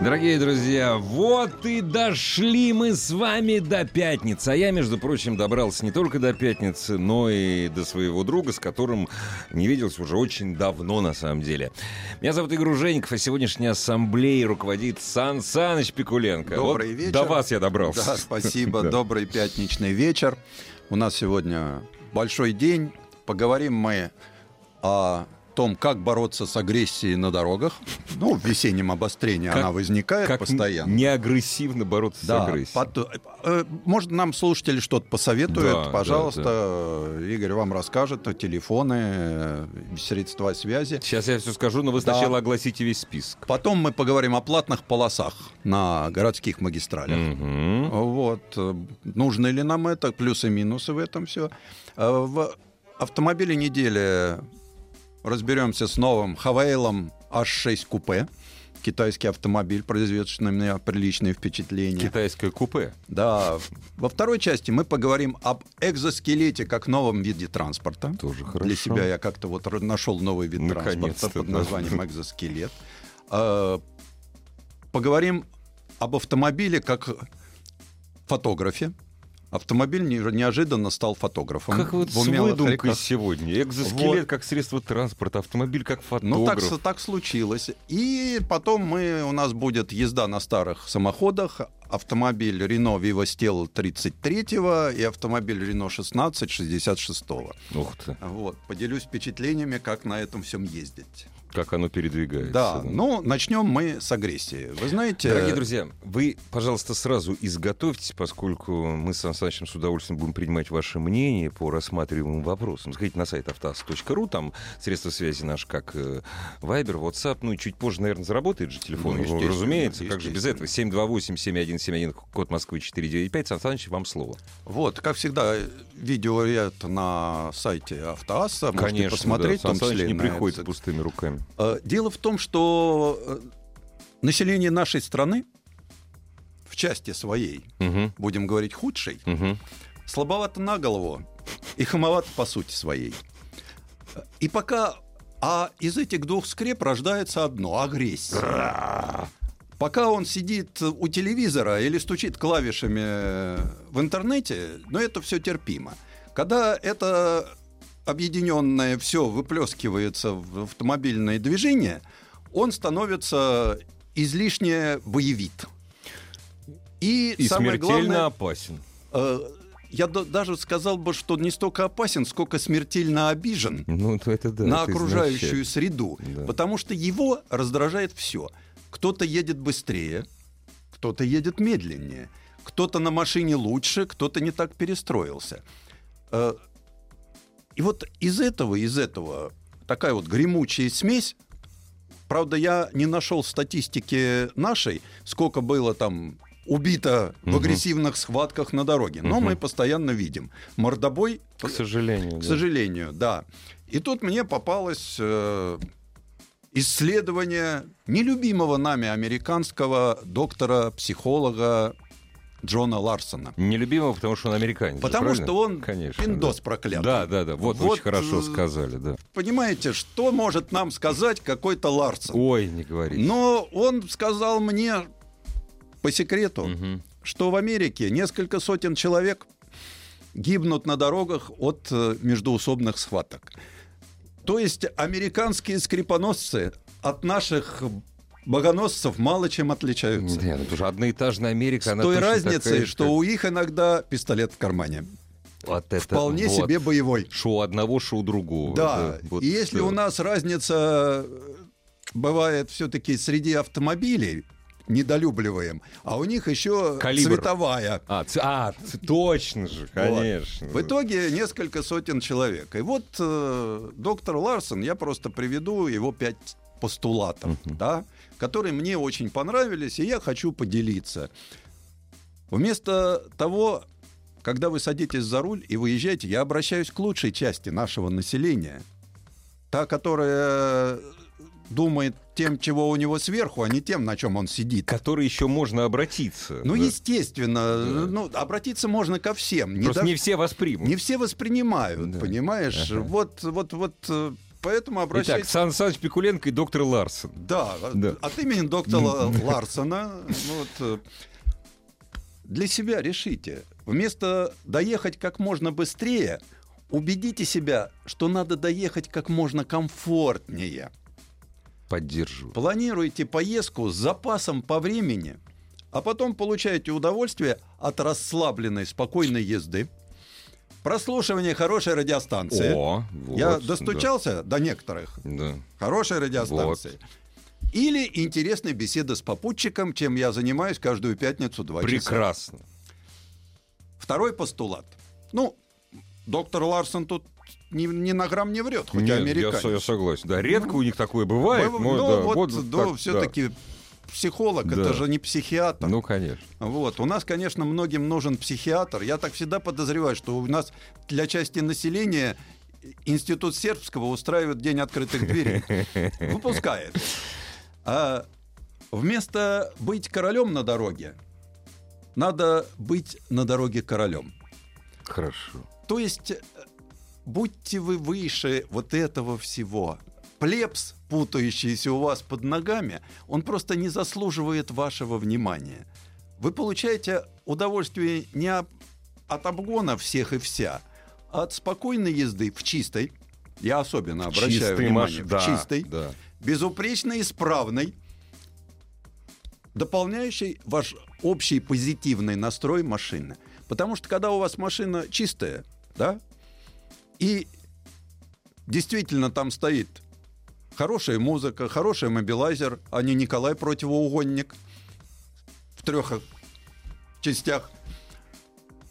Дорогие друзья, вот и дошли мы с вами до пятницы. А я, между прочим, добрался не только до пятницы, но и до своего друга, с которым не виделся уже очень давно, на самом деле. Меня зовут Игорь Женьков, а сегодняшней ассамблеей руководит Сан Саныч Пикуленко. Добрый вот вечер. До вас я добрался. Да, спасибо. Да. Добрый пятничный вечер. У нас сегодня большой день. Поговорим мы о том, как бороться с агрессией на дорогах. Ну, в весеннем обострении Как- она возникает Как постоянно. не агрессивно бороться Да, с агрессией. пот- э, Может, нам слушатели что-то посоветуют? Да, Пожалуйста, да, э, Игорь вам расскажет телефоны, э, средства связи. Сейчас я все скажу, но вы Да. сначала огласите весь список. Потом мы поговорим о платных полосах на городских магистралях. Мгм. Вот. э, Нужно ли нам это, плюсы и минусы в этом все. В автомобиле недели разберемся с новым Хавейлом H6 купе. Китайский автомобиль, произведший на меня приличные впечатления. Китайское купе. Да. Во второй части мы поговорим об экзоскелете как новом виде транспорта. Тоже хорошо. Для себя я как-то вот нашел новый вид транспорта под да. названием экзоскелет. А, Поговорим об автомобиле как фотографе. Автомобиль не- неожиданно стал фотографом. Как вот с выдумкой реках. сегодня. Экзоскелет Вот. как средство транспорта, автомобиль как Ну, так, фотограф. так случилось. И потом мы, у нас будет езда на старых самоходах. Автомобиль Renault Vivo Steel 33 и автомобиль Renault 16 66 Ух ты, Вот, поделюсь впечатлениями, как на этом всем ездить. Как оно передвигается. Да, ну, начнем мы с агрессии. Вы знаете... Дорогие друзья, вы, пожалуйста, сразу изготовьтесь, поскольку мы с Сан Санычем с удовольствием будем принимать ваше мнение по рассматриваемым вопросам. Заходите на сайт автоаз.ру, там средства связи наши, как э, Viber, WhatsApp, ну и чуть позже, наверное, заработает же телефон, Ну, естественно, разумеется, как же без этого. естественно. 728-7171, код Москвы 495. Сан Саныч, вам слово. Вот, как всегда, видеоряд на сайте Автоасса. Можете Конечно, посмотреть, да, Сан Саныч не приходит с этот- пустыми руками. Э, Дело в том, что э, население нашей страны в части своей, Мгм, будем говорить, худшей, мгм. слабовато на голову и хамовато по сути своей. И пока... А из этих двух скреп рождается одно — агрессия. Пока он сидит у телевизора или стучит клавишами в интернете, ну это все терпимо. Когда это объединенное все выплескивается в автомобильное движение, он становится излишне боевит. И, И самое смертельно главное, опасен. Э, Я да- даже сказал бы, что не столько опасен, сколько смертельно обижен Ну, то это да. на это окружающую изначально. среду. Да. Потому что его раздражает все. Кто-то едет быстрее, кто-то едет медленнее, кто-то на машине лучше, кто-то не так перестроился. Э, И вот из этого, из этого такая вот гремучая смесь. Правда, я не нашел статистики нашей, сколько было там убито в Мгм. агрессивных схватках на дороге. Но Мгм. мы постоянно видим. Мордобой К сожалению. к да. сожалению, да. И тут мне попалось э, исследование нелюбимого нами американского доктора-психолога Джона Ларсона. Нелюбимого, потому что он американец. Потому правильно? что он Конечно, пиндос да. проклятый. Да, да, да. Вот, Вот, очень хорошо сказали, да. Понимаете, что может нам сказать какой-то Ларсон? Ой, не говорите. Но он сказал мне по секрету, Мгм. что в Америке несколько сотен человек гибнут на дорогах от э, междуусобных схваток. То есть американские скрипоносцы от наших богоносцев мало чем отличаются. Нет, это уже одноэтажная Америка. С она той разницей, такая, что как- у них иногда пистолет в кармане. Вот это Вполне вот. себе боевой. Шо у одного, шо у другого. Да, вот, и если э, у нас разница э, бывает все-таки среди автомобилей, недолюбливаем, а у них еще Калибр. цветовая. А, ц- а, точно же, конечно. В итоге несколько сотен человек. И вот э, доктор Ларсон, я просто приведу его пять постулатов, да, которые мне очень понравились, и я хочу поделиться. Вместо того, когда вы садитесь за руль и выезжаете, я обращаюсь к лучшей части нашего населения. Та, которая думает тем, чего у него сверху, а не тем, на чем он сидит. Который еще можно обратиться. Ну, да. естественно, ну, обратиться можно ко всем. Просто даже- не все воспримут. не все воспринимают, Да. понимаешь? Ага. Вот, вот, вот, поэтому Итак, обращайтесь. Сан Саныч Пикуленко и доктор Ларсон. Да, Да. от имени доктора Ларсона вот, э, для себя решите. Вместо доехать как можно быстрее, убедите себя, что надо доехать как можно комфортнее. Поддерживаю. Планируйте поездку с запасом по времени, а потом получаете удовольствие от расслабленной, спокойной езды, прослушивания хорошей радиостанции. О, Я вот, достучался до некоторых Да. да. хорошей радиостанции. Или интересной беседы с попутчиком, чем я занимаюсь каждую пятницу два часа. Прекрасно. Второй постулат. Ну, доктор Ларсон тут ни, ни на грамм не врет, хоть и Нет, я, американец. со- я согласен. Да, редко у них такое бывает. Ну, но ну, да, вот, вот да, так, все-таки психолог, Да. это же не психиатр. Ну, конечно. Вот. У нас, конечно, многим нужен психиатр. Я так всегда подозреваю, что у нас для части населения Институт сербского устраивает день открытых дверей. Выпускает. А вместо быть королем на дороге, надо быть на дороге королем. Хорошо. То есть э, будьте вы выше вот этого всего. Плебс, путающийся у вас под ногами, он просто не заслуживает вашего внимания. Вы получаете удовольствие не от обгона всех и вся, а от спокойной езды в чистой, я особенно обращаю Чистый внимание, маш- в да, чистой, да. безупречно исправной, дополняющей ваш общий позитивный настрой машины. Потому что когда у вас машина чистая, да, и действительно там стоит хорошая музыка, хороший мобилайзер, а не Николай противоугонник в трех частях,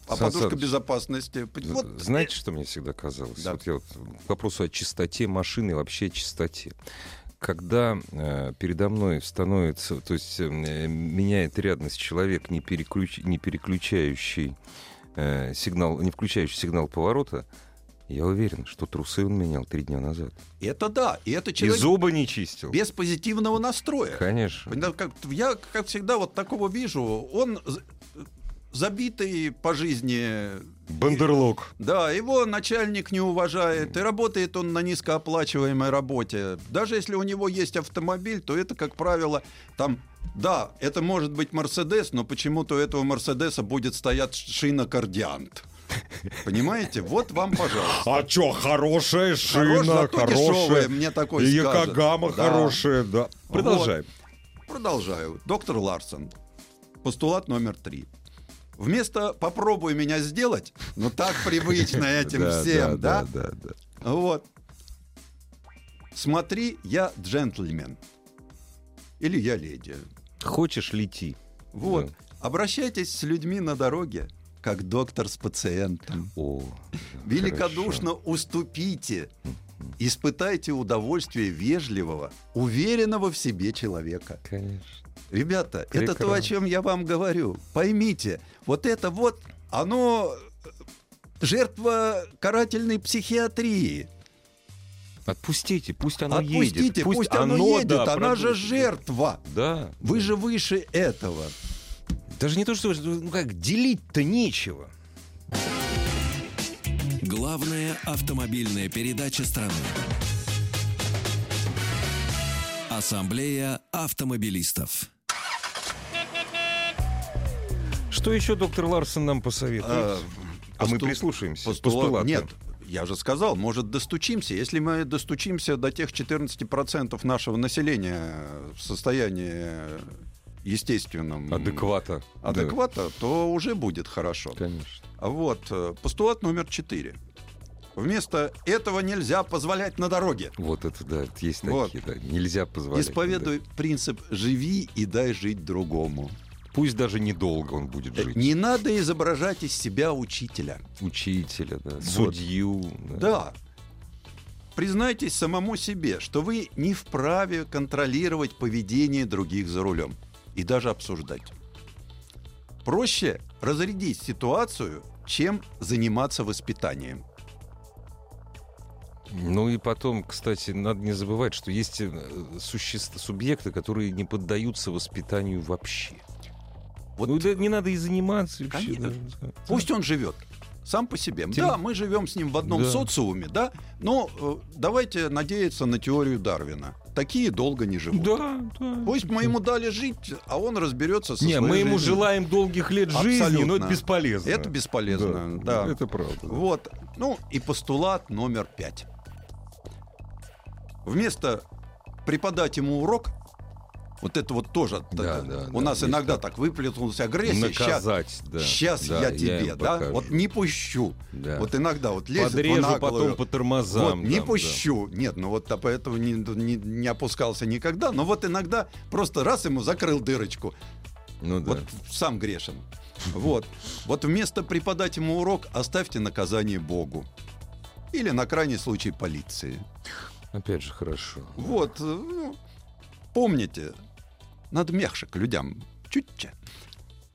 а Сан подушка Саныч, безопасности. Вот, Знаете, что мне всегда казалось? Да. Вот я вот к вопросу о чистоте машины и вообще чистоте. Когда э, передо мной становится, то есть э, меняет рядность человек, не, переключ- не переключающий э, сигнал, не включающий сигнал поворота, я уверен, что трусы он менял три дня назад. это да, и это И человек зубы не чистил. без позитивного настроя. Конечно. Как, я, как всегда, вот такого вижу. Он забитый по жизни. Бандерлог. Да, его начальник не уважает, и работает он на низкооплачиваемой работе. Даже если у него есть автомобиль, то это, как правило, там, да, это может быть Мерседес, но почему-то у этого Мерседеса будет стоять шина кардиант. Понимаете? Вот вам, пожалуйста. А чё, хорошая Хорош, зато дешевая, мне такой И. Якогама Да. хорошая, да. Продолжаем. Продолжаю. Доктор Ларсон. Постулат номер три. Вместо «попробуй меня сделать», ну так привычно этим всем, да? Да, да, да. Вот. Смотри, я джентльмен. Или я леди. Хочешь, лети. Вот. Да. Обращайтесь с людьми на дороге, как доктор с пациентом. О, Великодушно уступите. Испытайте удовольствие вежливого, уверенного в себе человека. Конечно. Ребята, это то, Прекрасно. о чем я вам говорю. Поймите, вот это вот, оно э, жертва карательной психиатрии. Отпустите, пусть оно Отпустите, едет. пусть, оно, едет, да, она же продолжит. жертва. Да. Вы же выше этого. Даже не то, что ну как делить-то нечего. Главная автомобильная передача страны. Ассамблея автомобилистов. Что еще доктор Ларсон нам посоветует? А, А мы постул- прислушаемся. Постула- Постулаты. Нет, я же сказал, может, достучимся. Если мы достучимся до тех 14% нашего населения в состоянии естественном Адеквата. адеквата, то уже будет хорошо. Да, конечно. Вот, э, постулат номер четыре. Вместо этого нельзя позволять на дороге. Вот это да, есть Вот. такие, да. Нельзя позволять. Исповедуй принцип «живи и дай жить другому». да. Пусть даже недолго он будет Э, жить. Не надо изображать из себя учителя. Учителя, да. Судью. Да. Да. Признайтесь самому себе, что вы не вправе контролировать поведение других за рулем и даже обсуждать. Проще разрядить ситуацию, чем заниматься воспитанием. Ну и потом, кстати, надо не забывать, что есть э, существ, субъекты, которые не поддаются воспитанию вообще. Вот Ну да не надо и заниматься. вообще, да. Пусть он живет сам по себе. Тем- Да, мы живем с ним в одном Да. социуме, да, но э, давайте надеяться на теорию Дарвина. Такие долго не живут. Да, да. Пусть мы ему дали жить, а он разберется со Не, своей мы ему жизнью. желаем долгих лет жизни, но Абсолютно. это бесполезно. Это бесполезно, да. Это правда. да. Вот. Ну и постулат номер пять. Вместо преподать ему урок, вот это вот тоже, Да, да, у да, нас иногда так выплеснулась агрессия. Наказать, да. Сейчас Да, я тебе, им да, покажу. вот не пущу. Да. Вот иногда вот лезет Подрежу на потом по тормозам. Вот, не дам, пущу. Нет, ну вот а поэтому не, не, не опускался никогда. Но вот иногда просто раз ему закрыл дырочку. да. Ну да. Вот сам грешен. Вот. Вот вместо преподать ему урок, оставьте наказание Богу. Или на крайний случай полиции. Опять же, хорошо. Вот. э, ну, помните, надо мягче к людям, чуть-чуть,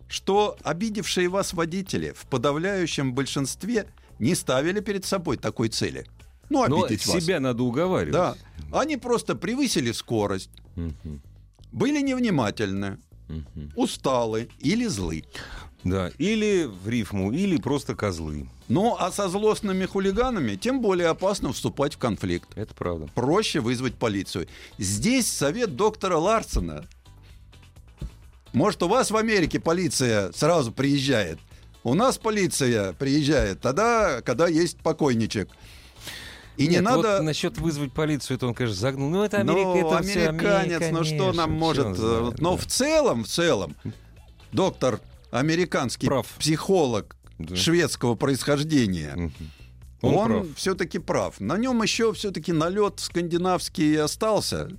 что обидевшие вас водители в подавляющем большинстве не ставили перед собой такой цели. Ну, Но обидеть вас. себя надо уговаривать. Да. Они просто превысили скорость, Мгм, были невнимательны, мгм. усталы или злы. Да, или в рифму, или просто козлы. Ну, а со злостными хулиганами тем более опасно вступать в конфликт. Это правда. Проще вызвать полицию. Здесь совет доктора Ларсона. Может, у вас в Америке полиция сразу приезжает. У нас полиция приезжает тогда, когда есть покойничек. И не Нет, надо... Вот насчет вызвать полицию, это он, конечно, загнул. Ну, это Америка, ну, это американец, Америка, ну что нам может... он э, знает, Но да. в целом, в целом, доктор американский Прав. психолог Да. шведского происхождения, Мгм. Он, он, прав. все-таки прав. На нем еще все-таки налет скандинавский остался.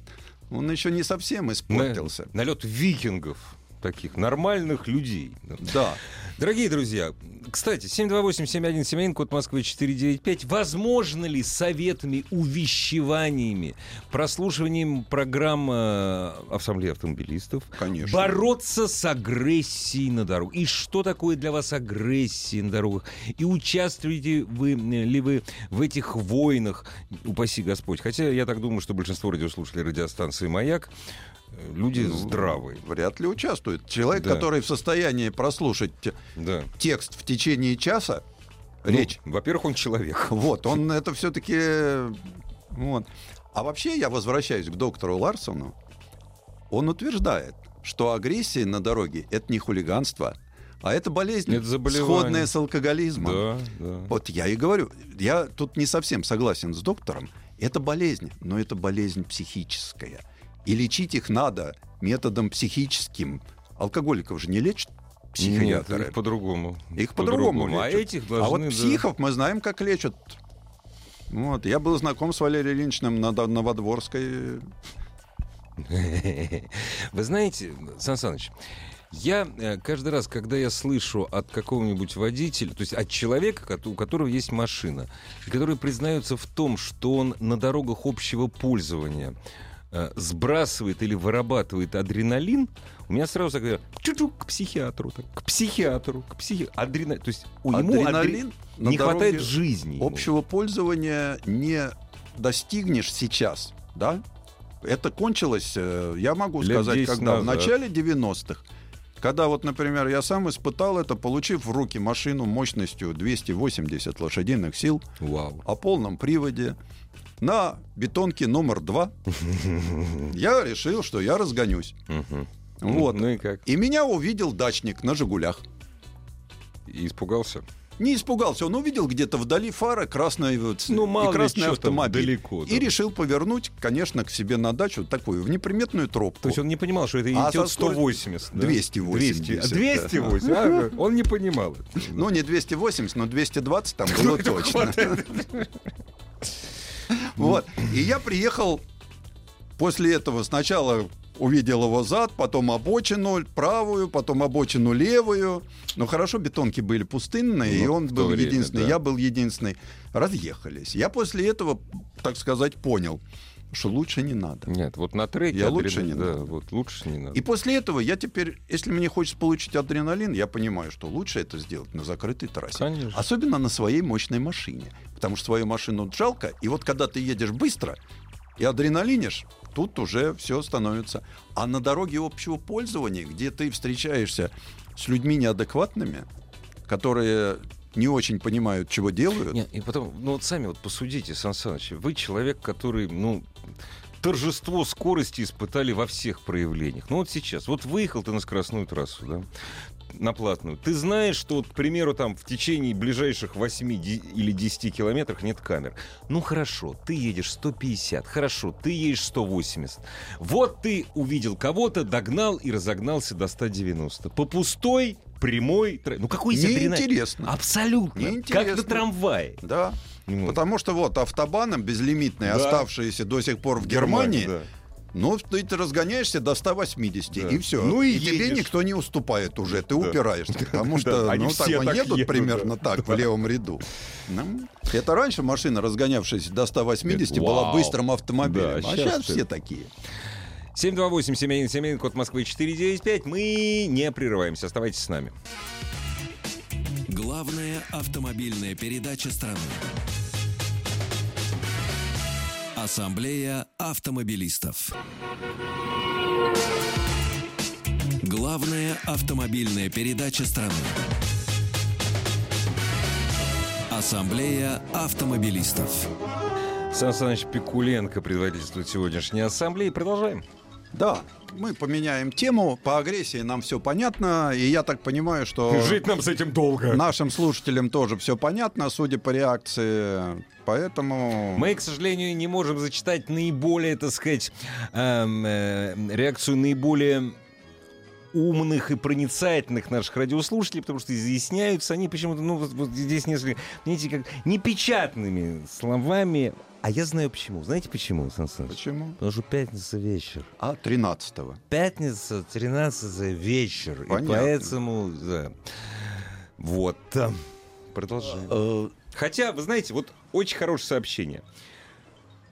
Он еще не совсем испортился. Налет викингов, таких нормальных людей. Да. Дорогие друзья, кстати, 728-7171, код Москвы 495. Возможно ли советами, увещеваниями, прослушиванием программ э, Ассамблеи автомобилистов Конечно. бороться с агрессией на дорогах? И что такое для вас агрессия на дорогах? И участвуете вы, э, ли вы в этих войнах, упаси Господь? Хотя я так думаю, что большинство радиослушателей радиостанции «Маяк» люди Ну, здравые. Вряд ли участвует. Человек, Да. который в состоянии прослушать Да. текст в течение часа, Ну, речь, Во-первых, он человек. вот, он это все-таки... Вот. А вообще я возвращаюсь к доктору Ларсону. Он утверждает, что агрессия на дороге — это не хулиганство, а это болезнь, Это сходная с алкоголизмом. Да, да. Вот я и говорю, я тут не совсем согласен с доктором. Это болезнь, но это болезнь психическая. И лечить их надо методом психическим. Алкоголиков же не лечат психиатры. Нет, их по-другому. Их по-другому А лечат. этих должны... А вот да. психов мы знаем, как лечат. Вот. Я был знаком с Валерием Ильиничным на Новодворской. Вы знаете, Сан Саныч, я э, каждый раз, когда я слышу от какого-нибудь водителя, то есть от человека, у которого есть машина, который признается в том, что он на дорогах общего пользования э, сбрасывает или вырабатывает адреналин, у меня сразу так говорят, чу-чу, к психиатру, так, к психиатру, к психиатру. Адреналин, то есть у ему Адреналин адре- на не хватает жизни. ему. Общего пользования не достигнешь сейчас, да? Это кончилось, э, я могу Лет сказать, 10 когда в назад. начале 90-х, когда вот, например, я сам испытал это, получив в руки машину мощностью 280 лошадиных сил Вау. о полном приводе на бетонке номер 2, я решил, что я разгонюсь. Вот. Ну и как? И меня увидел дачник на «Жигулях». И испугался? Не испугался, он увидел где-то вдали фара красный, вот, Ну, мало и ли, красный там автомобиль. далеко, да. И решил повернуть, конечно, к себе на дачу такую, в неприметную тропку. То есть он не понимал, что это А идет со скоростью 180. да? 280, 200. А, да. 280. а, Он не понимал. Ну, не 280, но 220 там было точно. Вот. И я приехал после этого сначала увидел его зад, потом обочину правую, потом обочину левую. Но хорошо, бетонки были пустынные, и Ну, он в то был время, единственный, да. я был единственный. Разъехались. Я после этого, так сказать, понял. Что лучше не надо. Нет, вот на треке... Я адреналин- лучше не да, надо. вот лучше не надо. И после этого я теперь, если мне хочется получить адреналин, я понимаю, что лучше это сделать на закрытой трассе. Конечно. Особенно на своей мощной машине. Потому что свою машину жалко, и вот когда ты едешь быстро и адреналинишь, тут уже все становится. А на дороге общего пользования, где ты встречаешься с людьми неадекватными, которые не очень понимают, чего делают, Не, и потом, ну вот сами вот посудите, Сан Саныч, вы человек, который, ну, торжество скорости испытали во всех проявлениях. Ну вот сейчас, вот выехал ты на скоростную трассу, да, на платную. Ты знаешь, что, вот, к примеру, там в течение ближайших 8 ди- или 10 километрах нет камер. Ну хорошо, ты едешь 150, хорошо, ты едешь 180. Вот ты увидел кого-то, догнал и разогнался до 190. По пустой, прямой... тра- Ну какой адреналин? неинтересно. Абсолютно. Как Неинтересно. на трамвае. Да. Ну, Потому что вот автобаном безлимитные, Да. оставшиеся до сих пор в Германии, да. ну, ты, ты разгоняешься до 180, Да. и все. Ну и и тебе никто не уступает уже, ты Да. упираешься. Потому Да, что они ну, так, все вот так едут едут, примерно да. так, в левом ряду. Ну, это раньше машина, разгонявшаяся до 180, была Вау. быстрым автомобилем. Да, а сейчас ты- все такие. 728-7171, код Москвы 495. Мы не прерываемся. Оставайтесь с нами. Главная автомобильная передача страны. Ассамблея автомобилистов. Главная автомобильная передача страны. Ассамблея автомобилистов. Сан Саныч Пикуленко предводительствует сегодняшней ассамблеи. Продолжаем. Да, мы поменяем тему. По агрессии нам все понятно. И я так понимаю, что Жить нам с этим долго. нашим слушателям тоже все понятно, судя по реакции. Поэтому... Мы, к сожалению, не можем зачитать наиболее, так сказать, эм, э, реакцию наиболее умных и проницательных наших радиослушателей, потому что изъясняются они почему-то, ну, вот, вот здесь несколько, знаете, как непечатными словами. А я знаю почему. Знаете почему, Сан Саныч? Почему? Потому что пятница вечер. А 13-го. Пятница, 13 вечер. И Понятно. поэтому, да. Вот. Продолжаем. Э, Хотя, вы знаете, вот очень хорошее сообщение.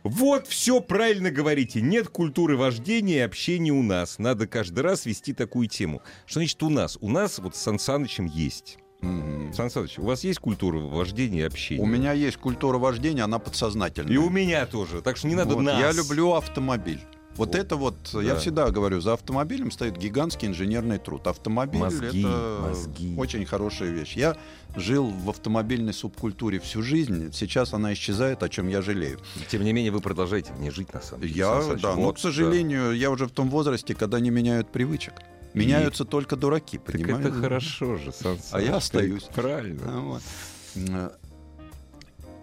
Вот все правильно говорите. Нет культуры вождения и общения у нас. Надо каждый раз вести такую тему. Что значит у нас? У нас вот с Сан Санычем есть. Мгм. Сан Саныч, у вас есть культура вождения и общения? У меня есть культура вождения, она подсознательная. И у меня тоже. Так что не надо Вот, нас. Я люблю автомобиль. Вот это вот, я Да. всегда говорю, за автомобилем стоит гигантский инженерный труд. Автомобиль Мозги, это мозги. очень хорошая вещь. Я жил в автомобильной субкультуре всю жизнь. Сейчас она исчезает, о чем я жалею. Тем не менее, вы продолжаете не жить на самом деле. Я, Сан да, но, Вот, к сожалению, я уже в том возрасте, когда не меняют привычек. Меняются только дураки, да. Так это хорошо же, Сан А я остаюсь. Правильно. А, вот.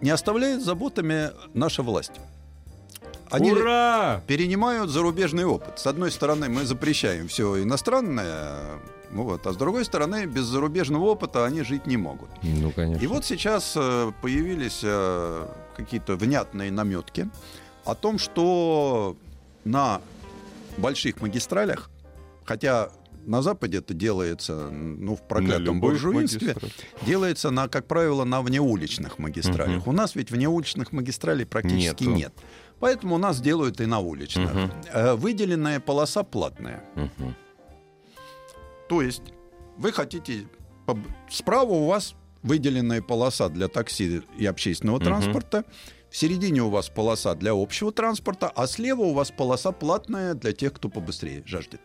Не оставляет заботами наша власть. Они Ура! перенимают зарубежный опыт. С одной стороны, мы запрещаем все иностранное, ну вот, а с другой стороны, без зарубежного опыта они жить не могут. Ну, конечно. И вот сейчас э, появились э, какие-то внятные наметки о том, что на больших магистралях, хотя на Западе это делается, ну, в проклятом буржуинстве, делается, на, как правило, на внеуличных магистралях. Мгм. У нас ведь внеуличных магистралей практически Нету. нет. Поэтому у нас делают и на уличных. Э, Выделенная полоса платная. Мгм. То есть вы хотите... Справа у вас выделенная полоса для такси и общественного Мгм. транспорта. В середине у вас полоса для общего транспорта, а слева у вас полоса платная для тех, кто побыстрее жаждет.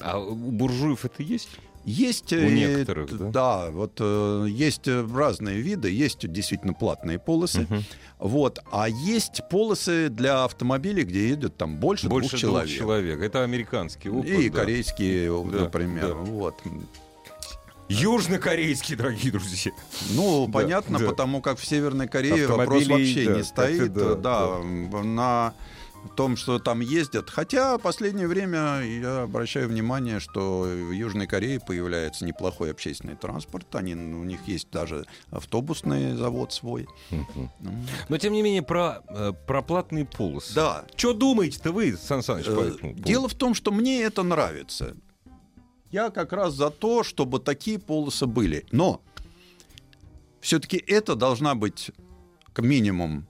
А у буржуев это есть? Есть, У э, некоторых, т- да? вот э, есть э, разные виды, есть действительно платные полосы, вот, а есть полосы для автомобилей, где едет там больше, Больше двух двух человек. человек. Это американский опыт. И да. корейские, Да, например, да. вот. Южнокорейский, дорогие друзья. Ну, Да, понятно, да. потому как в Северной Корее вопрос вообще да, не стоит, да, да, на том, что там ездят. Хотя в последнее время я обращаю внимание, что в Южной Корее появляется неплохой общественный транспорт. Они, у них есть даже автобусный завод свой. Ну, Но, тем не менее, про, э, про платные полосы. Да. Что думаете-то вы, Сан Саныч, по Э? Дело в том, что мне это нравится. Я как раз за то, чтобы такие полосы были. Но все-таки это должна быть к минимум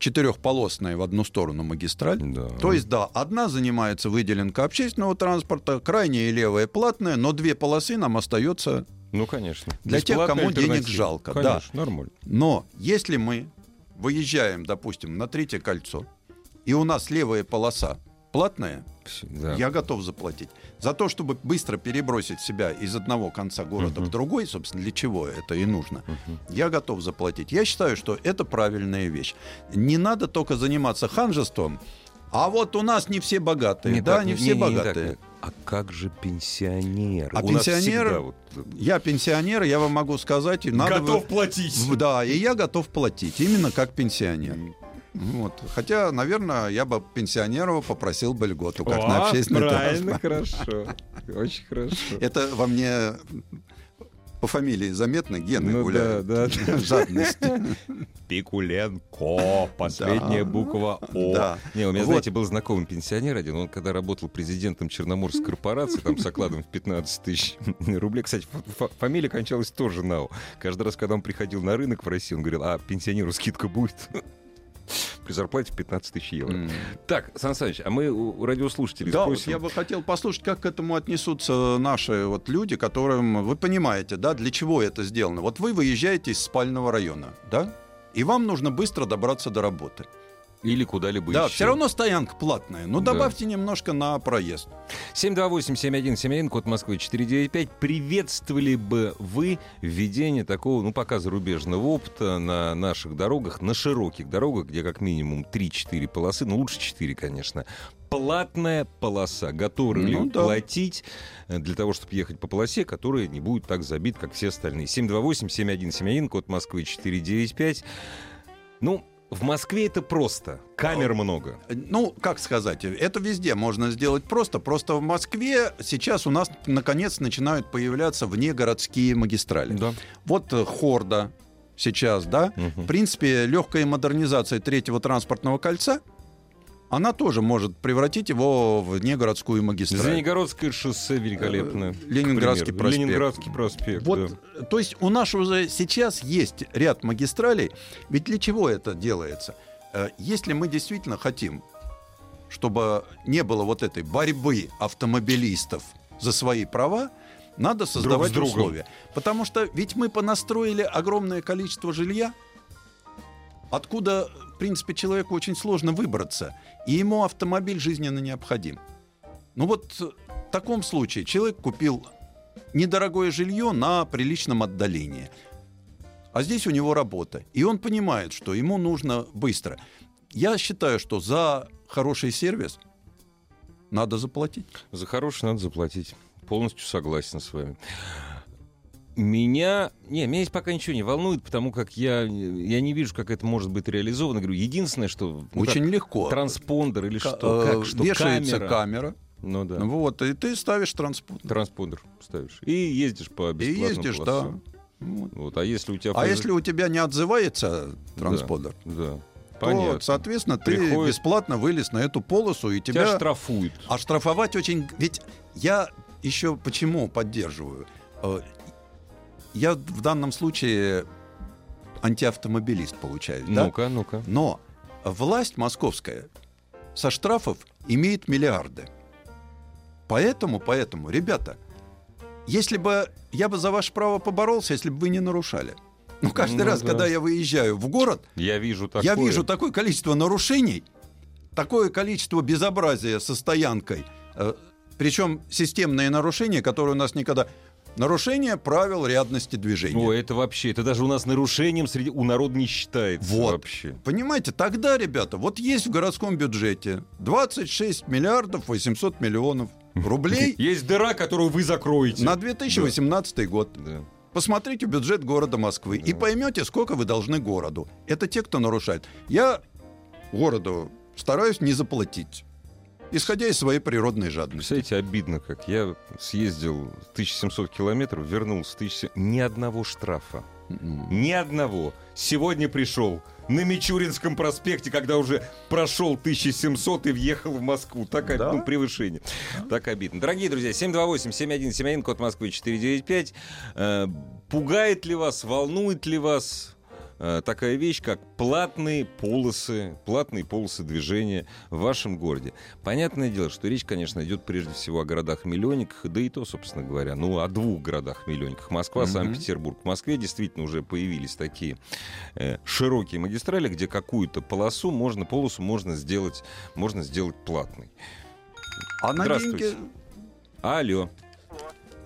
четырехполосная в одну сторону магистраль. Да. То есть, да, одна занимается выделенка общественного транспорта, крайняя и левая платная, но две полосы нам остается. Ну, конечно. Для тех, кому денег жалко, да. Конечно, нормально. Но если мы выезжаем, допустим, на третье кольцо, и у нас левая полоса платная, да. я готов заплатить. За то, чтобы быстро перебросить себя из одного конца города Мгм. в другой, собственно, для чего это и нужно, я готов заплатить. Я считаю, что это правильная вещь. Не надо только заниматься ханжеством, а вот у нас не все богатые. Не да, так, не, не- все не- не так, богатые. А как же пенсионеры? А У пенсионеры- вот- Я пенсионер, я вам могу сказать, и надо бы- платить. В- Да, и я готов платить, именно как пенсионер. Вот. Хотя, наверное, я бы пенсионеру попросил бы льготу, как на общественный правильно, транспорт. хорошо. Очень хорошо. Это во мне по фамилии заметно, гены Ну гуляют. да, да. Жадности. Пикуленко, последняя Да. буква О. Да. Не, у меня, Вот. знаете, был знакомый пенсионер один, он когда работал президентом Черноморской корпорации, там с окладом в 15 тысяч рублей, кстати, фа- фа- фамилия кончалась тоже НАУ. Каждый раз, когда он приходил на рынок в Россию, он говорил, а пенсионеру скидка будет? При зарплате в 15 тысяч евро. М. Так, Сан Саныч, а мы у радиослушателей Да, вот спросим. я бы хотел послушать, как к этому отнесутся наши вот люди, которым вы понимаете, да, для чего это сделано. Вот вы выезжаете из спального района, да, и вам нужно быстро добраться до работы. Или куда-либо Да, еще. все равно стоянка платная, но Да. добавьте немножко на проезд. 728-7171, код Москвы 495. Приветствовали бы вы введение такого, ну, пока зарубежного опыта на наших дорогах, на широких дорогах, где как минимум 3-4 полосы, ну, лучше 4, конечно, платная полоса. Готовы ли Ну да. платить э, для того, чтобы ехать по полосе, которая не будет так забит, как все остальные? 728-7171, код Москвы 495. Ну, в Москве это просто. Камер много. Ну, как сказать, это везде можно сделать просто. Просто в Москве сейчас у нас, наконец, начинают появляться внегородские магистрали. Да. Вот э, Хорда сейчас, да. Мгм. В принципе, легкая модернизация третьего транспортного кольца, она тоже может превратить его в внегородскую магистраль. Звенигородское шоссе великолепное. Э, Ленинградский проспект. Ленинградский проспект. Вот, да. то есть у нас уже сейчас есть ряд магистралей. Ведь для чего это делается? Э, Если мы действительно хотим, чтобы не было вот этой борьбы автомобилистов за свои права, надо создавать другом. условия. Потому что ведь мы понастроили огромное количество жилья, откуда, принципе, человеку очень сложно выбраться, и ему автомобиль жизненно необходим. Ну вот э, в таком случае человек купил недорогое жилье на приличном отдалении. А здесь у него работа. И он понимает, что ему нужно быстро. Я считаю, что за хороший сервис надо заплатить. За хороший надо заплатить. Полностью согласен с вами. Меня... Не, меня здесь пока ничего не волнует, потому как я, я не вижу, как это может быть реализовано. Говорю, единственное, что... ну, Очень как, легко. Транспондер или Ка- что? э, Как, что Вешается камера. камера. Ну да. Вот, и ты ставишь транспорт. Транспондер ставишь. И ездишь по И бесплатным ездишь, да. полосам. Вот. А если у тебя... А если у тебя не отзывается транспондер, Да. то, Понятно. соответственно, ты Приходит- бесплатно вылез на эту полосу, и Тебя тебя... штрафуют. А штрафовать очень... Ведь я еще почему поддерживаю? Я в данном случае антиавтомобилист, получаюсь, да? Ну-ка, ну-ка. Но власть московская со штрафов имеет миллиарды. Поэтому, поэтому, ребята, если бы я бы за ваше право поборолся, если бы вы не нарушали. Ну, каждый Ну раз, да. когда я выезжаю в город, Я вижу такое. я вижу такое количество нарушений, такое количество безобразия со стоянкой. Э, Причем системные нарушения, которые у нас никогда... Нарушение правил рядности движения. О, это вообще, это даже у нас нарушением среди у народа не считается Вот. вообще. Понимаете, тогда, ребята, вот есть в городском бюджете 26 миллиардов 800 миллионов рублей Есть дыра, которую вы закроете. на 2018 год. Да. Посмотрите бюджет города Москвы и поймете, сколько вы должны городу. Это те, кто нарушает. Я городу стараюсь не заплатить, исходя из своей природной жадности. Представляете, обидно как. Я съездил 1700 километров, вернулся 1000... Ни одного штрафа. М. Ни одного. Сегодня пришел на Мичуринском проспекте, когда уже прошел 1700 и въехал в Москву. Так, Да? ну, превышение. Так обидно. Дорогие друзья, 728-7171, код Москвы 495. Э, пугает ли вас, волнует ли вас такая вещь, как платные полосы, платные полосы движения в вашем городе. Понятное дело, что речь, конечно, идет прежде всего о городах-миллионниках, да и то, собственно говоря, ну, о двух городах-миллионниках. Москва, Мгм. Санкт-Петербург. В Москве действительно уже появились такие э, широкие магистрали, где какую-то полосу можно, полосу можно сделать, можно сделать платной. А на Здравствуйте. деньги... Алло.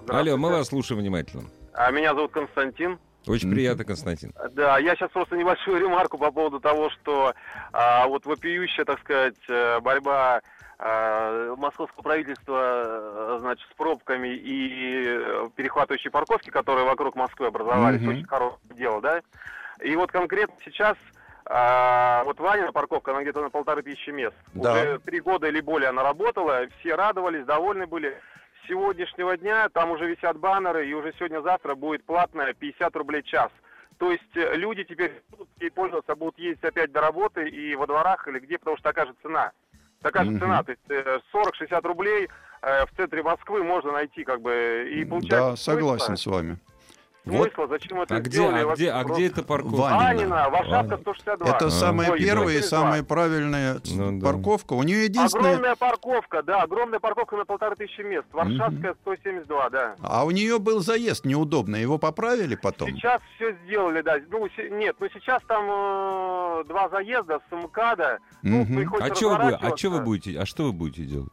Алло, мы вас слушаем внимательно. А Меня зовут Константин. Очень приятно, Константин. Да, я сейчас просто небольшую ремарку по поводу того, что а, вот вопиющая, так сказать, э, борьба а, московского правительства, э, значит, с пробками и э, перехватывающей парковки, которые вокруг Москвы образовались, Мгм. очень хорошее дело, да? И вот конкретно сейчас а, вот Ванина парковка, она где-то на полторы тысячи мест. Да. Уже три года или более она работала, все радовались, довольны были. С сегодняшнего дня там уже висят баннеры, и уже сегодня-завтра будет платная 50 рублей час. То есть э, люди теперь будут ей пользоваться, будут ездить опять до работы и во дворах или где, потому что такая же цена. Такая же цена, то есть э, 40-60 рублей э, в центре Москвы можно найти, как бы, и получается... Да, согласен с вами. Вот Смысла, зачем это А где, сделали, а где, а просто- где это парковка? Ванина. Ванина, Варшавка Ванина. 162. Это А. самая Ой, первая и 162. самая правильная Ну да. парковка. У нее единственное... Огромная парковка, да, огромная парковка на полторы тысячи мест. Варшавская 172, да. А у нее был заезд неудобный. Его поправили потом? Сейчас все сделали, да. Ну, нет, ну сейчас там э, два заезда с МКАДа. Ну, А что вы, а вы будете, а что вы будете делать?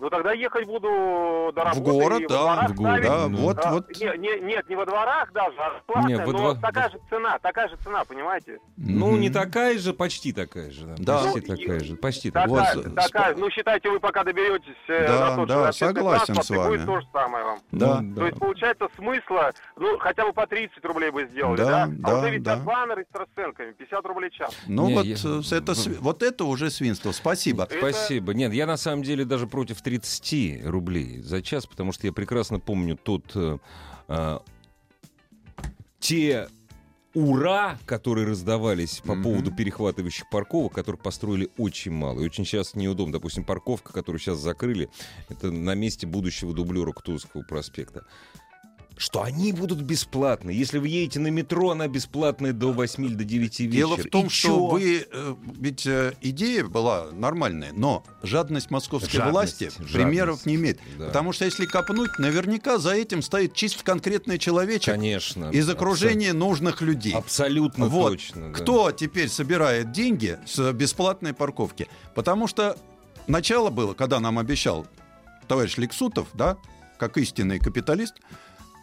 Ну, тогда ехать буду до работы. город, и во да, в город. Да, Ну. вот, А, вот. не- не- нет, не во дворах даже, а платная, Не, во но двор- такая же цена, такая же цена, понимаете? Ну, Мгм. не такая же, почти такая же. Да, Да. Почти Ну, такая и- же, почти Такая, такая Вот, такая, ну, считайте, вы пока доберетесь э, Да, на тот да, же согласен транспорт, с и будет вами. то же самое вам. Да. Ну, То есть, получается, смысла, ну, хотя бы по 30 рублей бы сделали, Да, да? да, а уже ведь да. баннеры с расценками, 50 рублей час. Ну Не, вот, я- э, это, вот это уже свинство. Спасибо. Это- Спасибо. Нет, я на самом деле даже против 30 рублей за час, потому что я прекрасно помню тот... э, э, те ура, которые раздавались по Мгм. поводу перехватывающих парковок, которых построили очень мало. И очень часто неудобно. Допустим, парковка, которую сейчас закрыли, это на месте будущего дублера Кутузовского проспекта. Что они будут бесплатны. Если вы едете на метро, она бесплатная до 8 или до 9 вечера. Дело в том, И что чё? вы... э, Ведь э, идея была нормальная, но жадность московской Жадность, власти жадность. примеров не имеет. Да. Потому что если копнуть, наверняка за этим стоит чисто конкретный человечек Конечно. из окружения нужных людей. Абсолютно Вот. точно. да. Кто теперь собирает деньги с бесплатной парковки? Потому что начало было, когда нам обещал товарищ Лексутов, да, как истинный капиталист,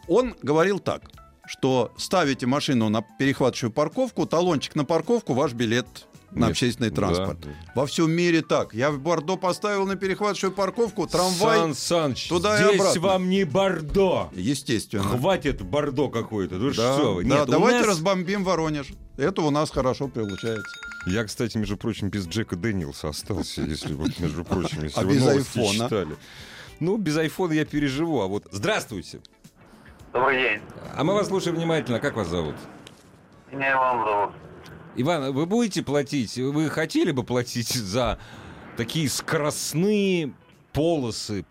он говорил так, что ставите машину на перехватывающую парковку, талончик на парковку, ваш билет на Нет, общественный транспорт. да. Во всем мире так. Я в Бордо поставил на перехватывающую парковку, трамвай, Сан Саныч, туда и здесь обратно. вам не Бордо. естественно. Хватит Бордо какой-то. Ну Да, что да, Нет, давайте нас- разбомбим Воронеж. Это у нас хорошо получается. Я, кстати, между прочим, без Джека Дэниелса остался, если вот, между прочим, если А вы без айфона? читали. Ну, без айфона я переживу, а вот... Здравствуйте. Добрый день. А мы вас слушаем внимательно. Как вас зовут? Меня Иван зовут. Иван, вы будете платить? Вы хотели бы платить за такие скоростные полосы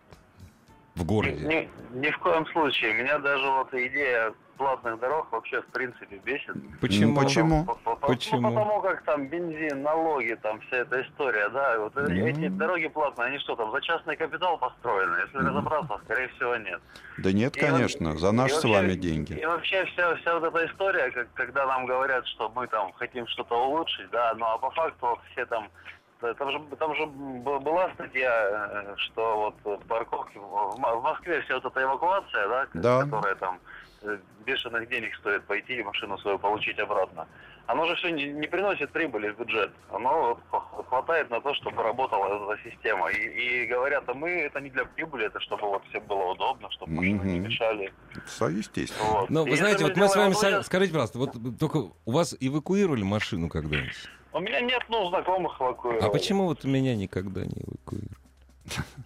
в городе? Ни, ни в коем случае. Меня даже вот идея платных дорог вообще в принципе бесит. Почему? Ну, почему? По- по- по- Почему? Ну, потому как там бензин, налоги, там вся эта история, да. Вот э- Ну. эти дороги платные, они что там, за частный капитал построены? Если разобраться, скорее всего, нет. Да нет, И конечно, вот- за наши с вообще- вами деньги. И вообще вся, вся вот эта история, как, когда нам говорят, что мы там хотим что-то улучшить, да, ну а по факту все там там же, там же была статья, э, что вот парковки в Москве вся вот эта эвакуация, да, Да. которая там э, бешеных денег стоит пойти и машину свою получить обратно. Оно же все не, не приносит прибыли в бюджет. Оно хватает на то, чтобы работала эта система. И, и говорят, а мы это не для прибыли, это чтобы вот всем было удобно, чтобы машины не Мгм. мешали. Все естественно. Вот. Ну, И вы знаете, вот мы с вами... со- Скажите, пожалуйста, вот только у вас эвакуировали машину когда-нибудь? У меня нет, ну, знакомых эвакуировал. А почему вот меня никогда не эвакуировали?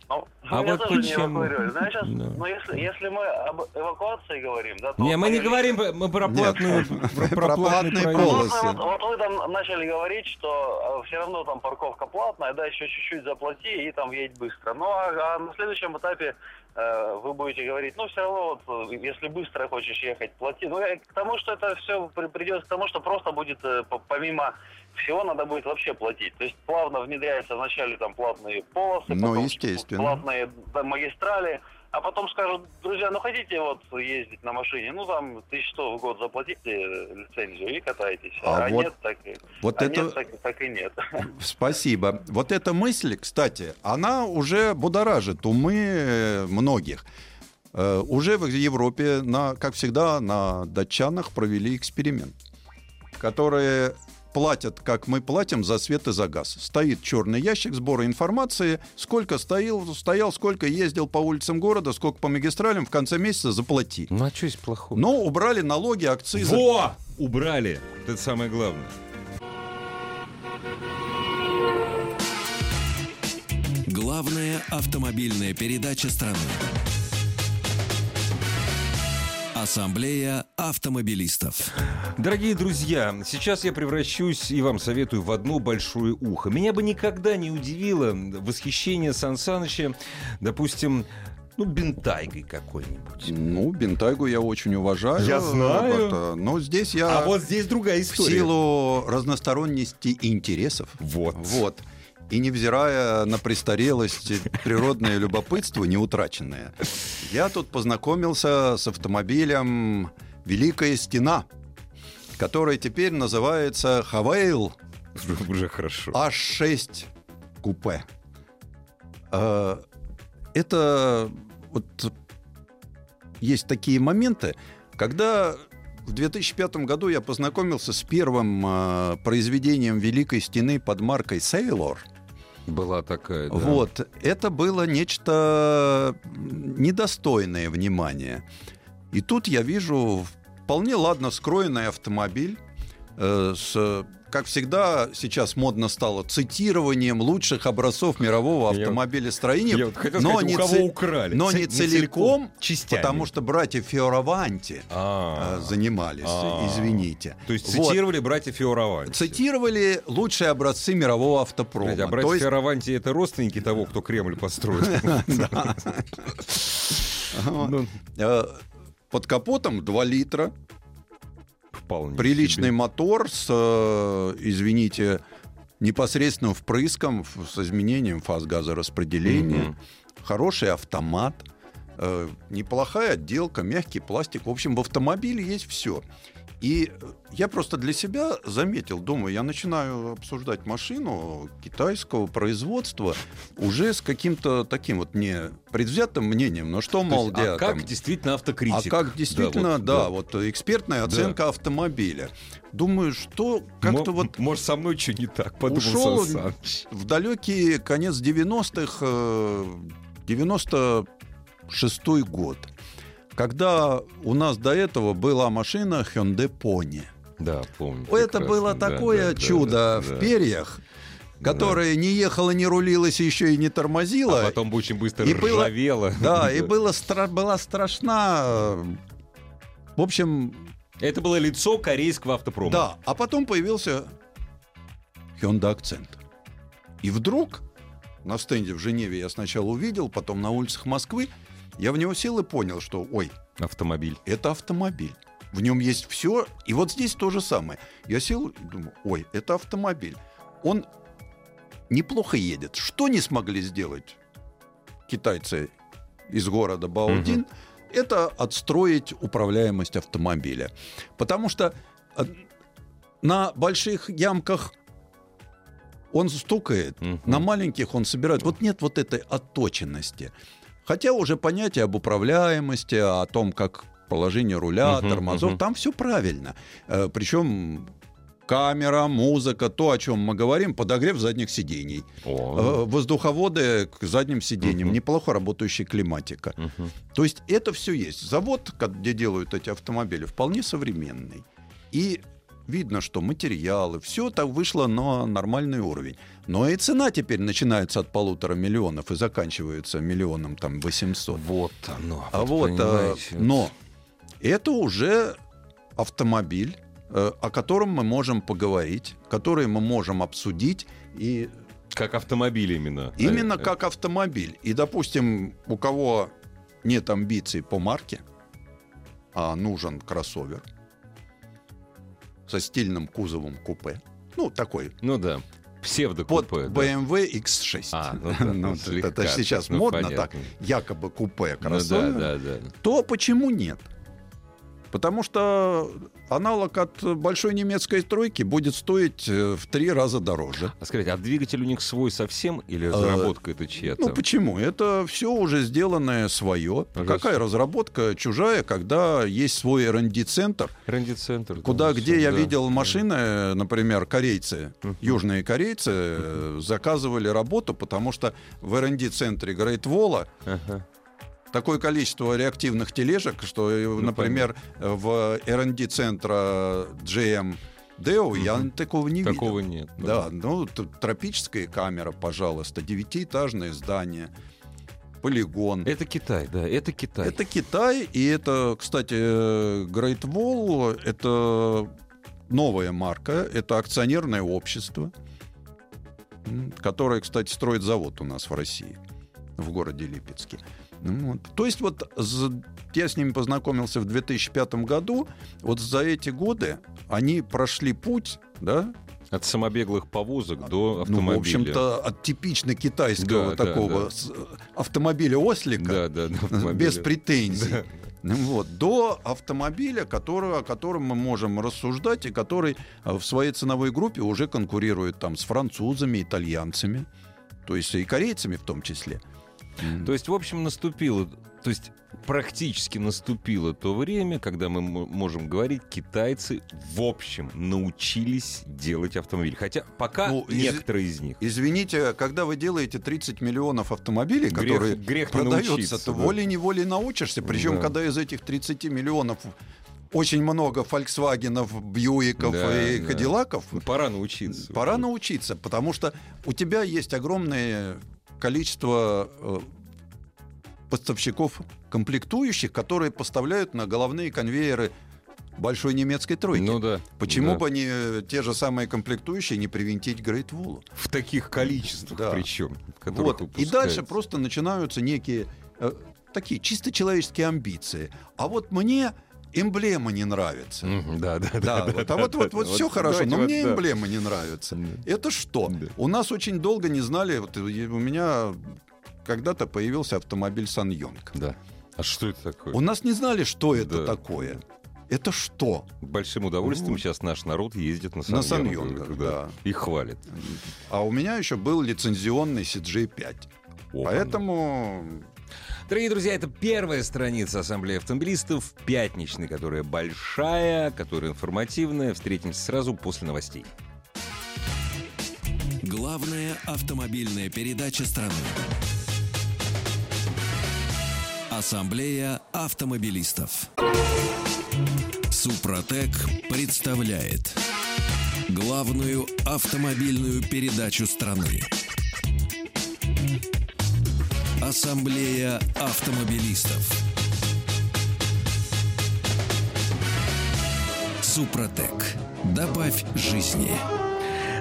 Ну, А меня вот тоже не почему? эвакуировали. Знаешь, сейчас, Да. ну, если, если мы об эвакуации говорим, да, то... Не, мы не говорим, мы про Нет, платную, про, про про платные полосы. Вот, вот вы там начали говорить, что все равно там парковка платная, да, еще чуть-чуть заплати и там едь быстро. Ну, а, а на следующем этапе э, вы будете говорить, ну, все равно, вот, э, если быстро хочешь ехать, плати. Ну, я к тому, что это все придет к тому, что просто будет, э, по- помимо всего, надо будет вообще платить. То есть плавно внедряются вначале там платные полосы, Ну, потом естественно. платные да, магистрали, а потом скажут, друзья, ну хотите вот ездить на машине, ну там тысяч сто в год заплатите лицензию и катайтесь. А А, вот- нет, так, и- Вот а это... нет, так, так и нет. Спасибо. Вот эта мысль, кстати, она уже будоражит умы э, многих. Э, Уже в Европе, на, как всегда, на датчанах провели эксперимент, которые платят, как мы платим за свет и за газ. Стоит черный ящик сбора информации, сколько стоял, стоял, сколько ездил по улицам города, сколько по магистралям, в конце месяца заплати. Ну, а что есть плохого? Но убрали налоги, акцизы. Во! Убрали. Это самое главное. Главная автомобильная передача страны. Ассамблея автомобилистов. Дорогие друзья, сейчас я превращусь и вам советую в одно большое ухо. Меня бы никогда не удивило восхищение Сан Саныча, допустим, ну, бентайгой какой-нибудь. Ну, Бентайгу я очень уважаю. Я знаю. Вот, э, но здесь я... А вот здесь другая в история. силу разносторонности интересов. Вот. Вот. И невзирая на престарелость, природное любопытство не утраченное, я тут познакомился с автомобилем «Великая стена», который теперь называется «Хавейл Уже хорошо. H6 купе». Э, Это вот есть такие моменты, когда в 2005 году я познакомился с первым э, произведением Великой стены под маркой Sailor. Была такая, да. Вот, это было нечто недостойное внимания. И тут я вижу вполне ладно скроенный автомобиль с, как всегда, сейчас модно стало цитированием лучших образцов мирового Я- автомобилестроения. Я вот хотел но сказать, не у кого ци- украли. но Ц- не целиком, частями. потому что братья Фиораванти А. э, занимались, А. извините. То есть Вот. цитировали братья Фиораванти. Цитировали лучшие образцы мирового автопрома. Подожди, а То братья есть- Фиораванти это родственники того, кто Кремль построил? Ну, Э, Под капотом 2 литра, Вполне приличный себе. мотор с, э, извините, непосредственным впрыском, с изменением фаз газораспределения, Мгм. хороший автомат, э, неплохая отделка, мягкий пластик. В общем, в автомобиле есть все. И э, я просто для себя заметил, думаю, я начинаю обсуждать машину китайского производства уже с каким-то таким вот не предвзятым мнением, но что, То мол, есть, а как там- действительно автокритик? а как действительно, вот, да, вот, экспертная оценка автомобиля. Думаю, что как-то Мо- вот Может, со мной что не так, подумал Ушел Сан в далекий конец 90-х, э, 96-й год, когда у нас до этого была машина Hyundai Pony. Да, помню. Это прекрасно. было Да, такое да, да, чудо да, в да. перьях, которое не ехало, не рулилось, еще и не тормозило. А потом очень быстро И было- ржавело. Да, и было стра- была страшна. э, В общем, Это было лицо корейского автопрома. Да, а потом появился Hyundai Accent. И вдруг на стенде в Женеве я сначала увидел, потом на улицах Москвы, я в него сел и понял, что, ой, Автомобиль. это автомобиль. В нем есть все, и вот здесь то же самое. Я сел и думаю, ой, это автомобиль. Он неплохо едет. Что не смогли сделать китайцы из города Баодин? Это отстроить управляемость автомобиля. Потому что э, на больших ямках он стукает, Мгм. на маленьких он собирает. Вот нет вот этой отточенности. Хотя уже понятие об управляемости, о том, как положение руля, Мгм, тормозов, мгм. там все правильно. Э, Причем камера, музыка, то, о чем мы говорим, подогрев задних сидений, О. Э, воздуховоды к задним сиденьям, Мгм. неплохо работающая климатика. Мгм. То есть это все есть. Завод, где делают эти автомобили, вполне современный. И видно, что материалы, все так вышло на нормальный уровень. Но и цена теперь начинается от полутора миллионов и заканчивается миллионом там 800. Вот оно. А вот, а, но это уже автомобиль, э, о котором мы можем поговорить, который мы можем обсудить и Как автомобиль именно. именно Э, э, как автомобиль. И, допустим, у кого нет амбиций по марке, а нужен кроссовер со стильным кузовом купе, ну такой Ну да. под Псевдокупе. да. BMW X6. А, ну да, ну, это- слегка, это сейчас ну, модно понятно. так, якобы купе Ну да, кроссовер. да, да. то почему нет? Потому что аналог от большой немецкой стройки будет стоить э, в три раза дороже. А скажите, а двигатель у них свой совсем или разработка это чья-то? Э, Ну почему? Это все уже сделанное свое. Ага. Какая разработка чужая, когда есть свой R&D-центр, Рэнди-центр. куда, да, где всё, я да. видел машины, например, корейцы, южные корейцы э, заказывали работу, потому что в R&D-центре Great Wall Ага. Такое количество реактивных тележек, что, э, Ну, например, в R&D центра GM Deo я Мгм. такого не видел. Такого нет. Да, ну, т- тропическая камера, пожалуйста, девятиэтажное здание, полигон. Это Китай, да, это Китай. Это Китай, и это, кстати, э, Great Wall, это новая марка, это акционерное общество, которое, кстати, строит завод у нас в России, в городе Липецке. Ну вот. То есть вот я с ними познакомился в 2005 году, вот за эти годы они прошли путь, да, От самобеглых повозок до ну, автомобиля. в общем-то, от типично китайского Да, да, такого да. с- автомобиля-ослика, Да, да, автомобиля. без претензий. Да. Ну Вот, до автомобиля, которого, о котором мы можем рассуждать, и который э, в своей ценовой группе уже конкурирует там с французами, итальянцами, то есть и корейцами в том числе. То есть, в общем, наступило, то есть практически наступило то время, когда мы можем говорить, китайцы в общем научились делать автомобиль. Хотя пока Ну, из- некоторые из них. Извините, когда вы делаете 30 миллионов автомобилей, Грех- которые грех продаются, то да. волей-неволей научишься. Причем, Да. когда из этих 30 миллионов очень много Фольксвагенов, Бьюиков Да, и да. Кадиллаков, Пора научиться. Пора научиться, потому что у тебя есть огромное количество э, поставщиков комплектующих, которые поставляют на головные конвейеры большой немецкой тройки. Ну да. Почему да. бы не э, те же самые комплектующие не привинтить Great Wall? В таких количествах Да. причем. Вот. И дальше просто начинаются некие э, такие чисто человеческие амбиции. А вот мне эмблема не нравится. Да, да, да. Да, вот, а вот, вот, вот все хорошо, но мне эмблема. эмблема не нравится. Да. Это что? Да. У нас очень долго не знали, вот у меня когда-то появился автомобиль Саньонг. Да. А что это такое? У нас не знали, что это Да. такое. Это что? Большим удовольствием Вот. сейчас наш народ ездит на На Саньонгах, Саньонгах, да. И хвалит. А у меня еще был лицензионный CJ5. О, Поэтому Дорогие друзья, это первая страница Ассамблеи автомобилистов, пятничный, которая большая, которая информативная. Встретимся сразу после новостей. Главная автомобильная передача страны. Ассамблея автомобилистов. Супротек представляет главную автомобильную передачу страны. Ассамблея автомобилистов. Супротек. Добавь жизни.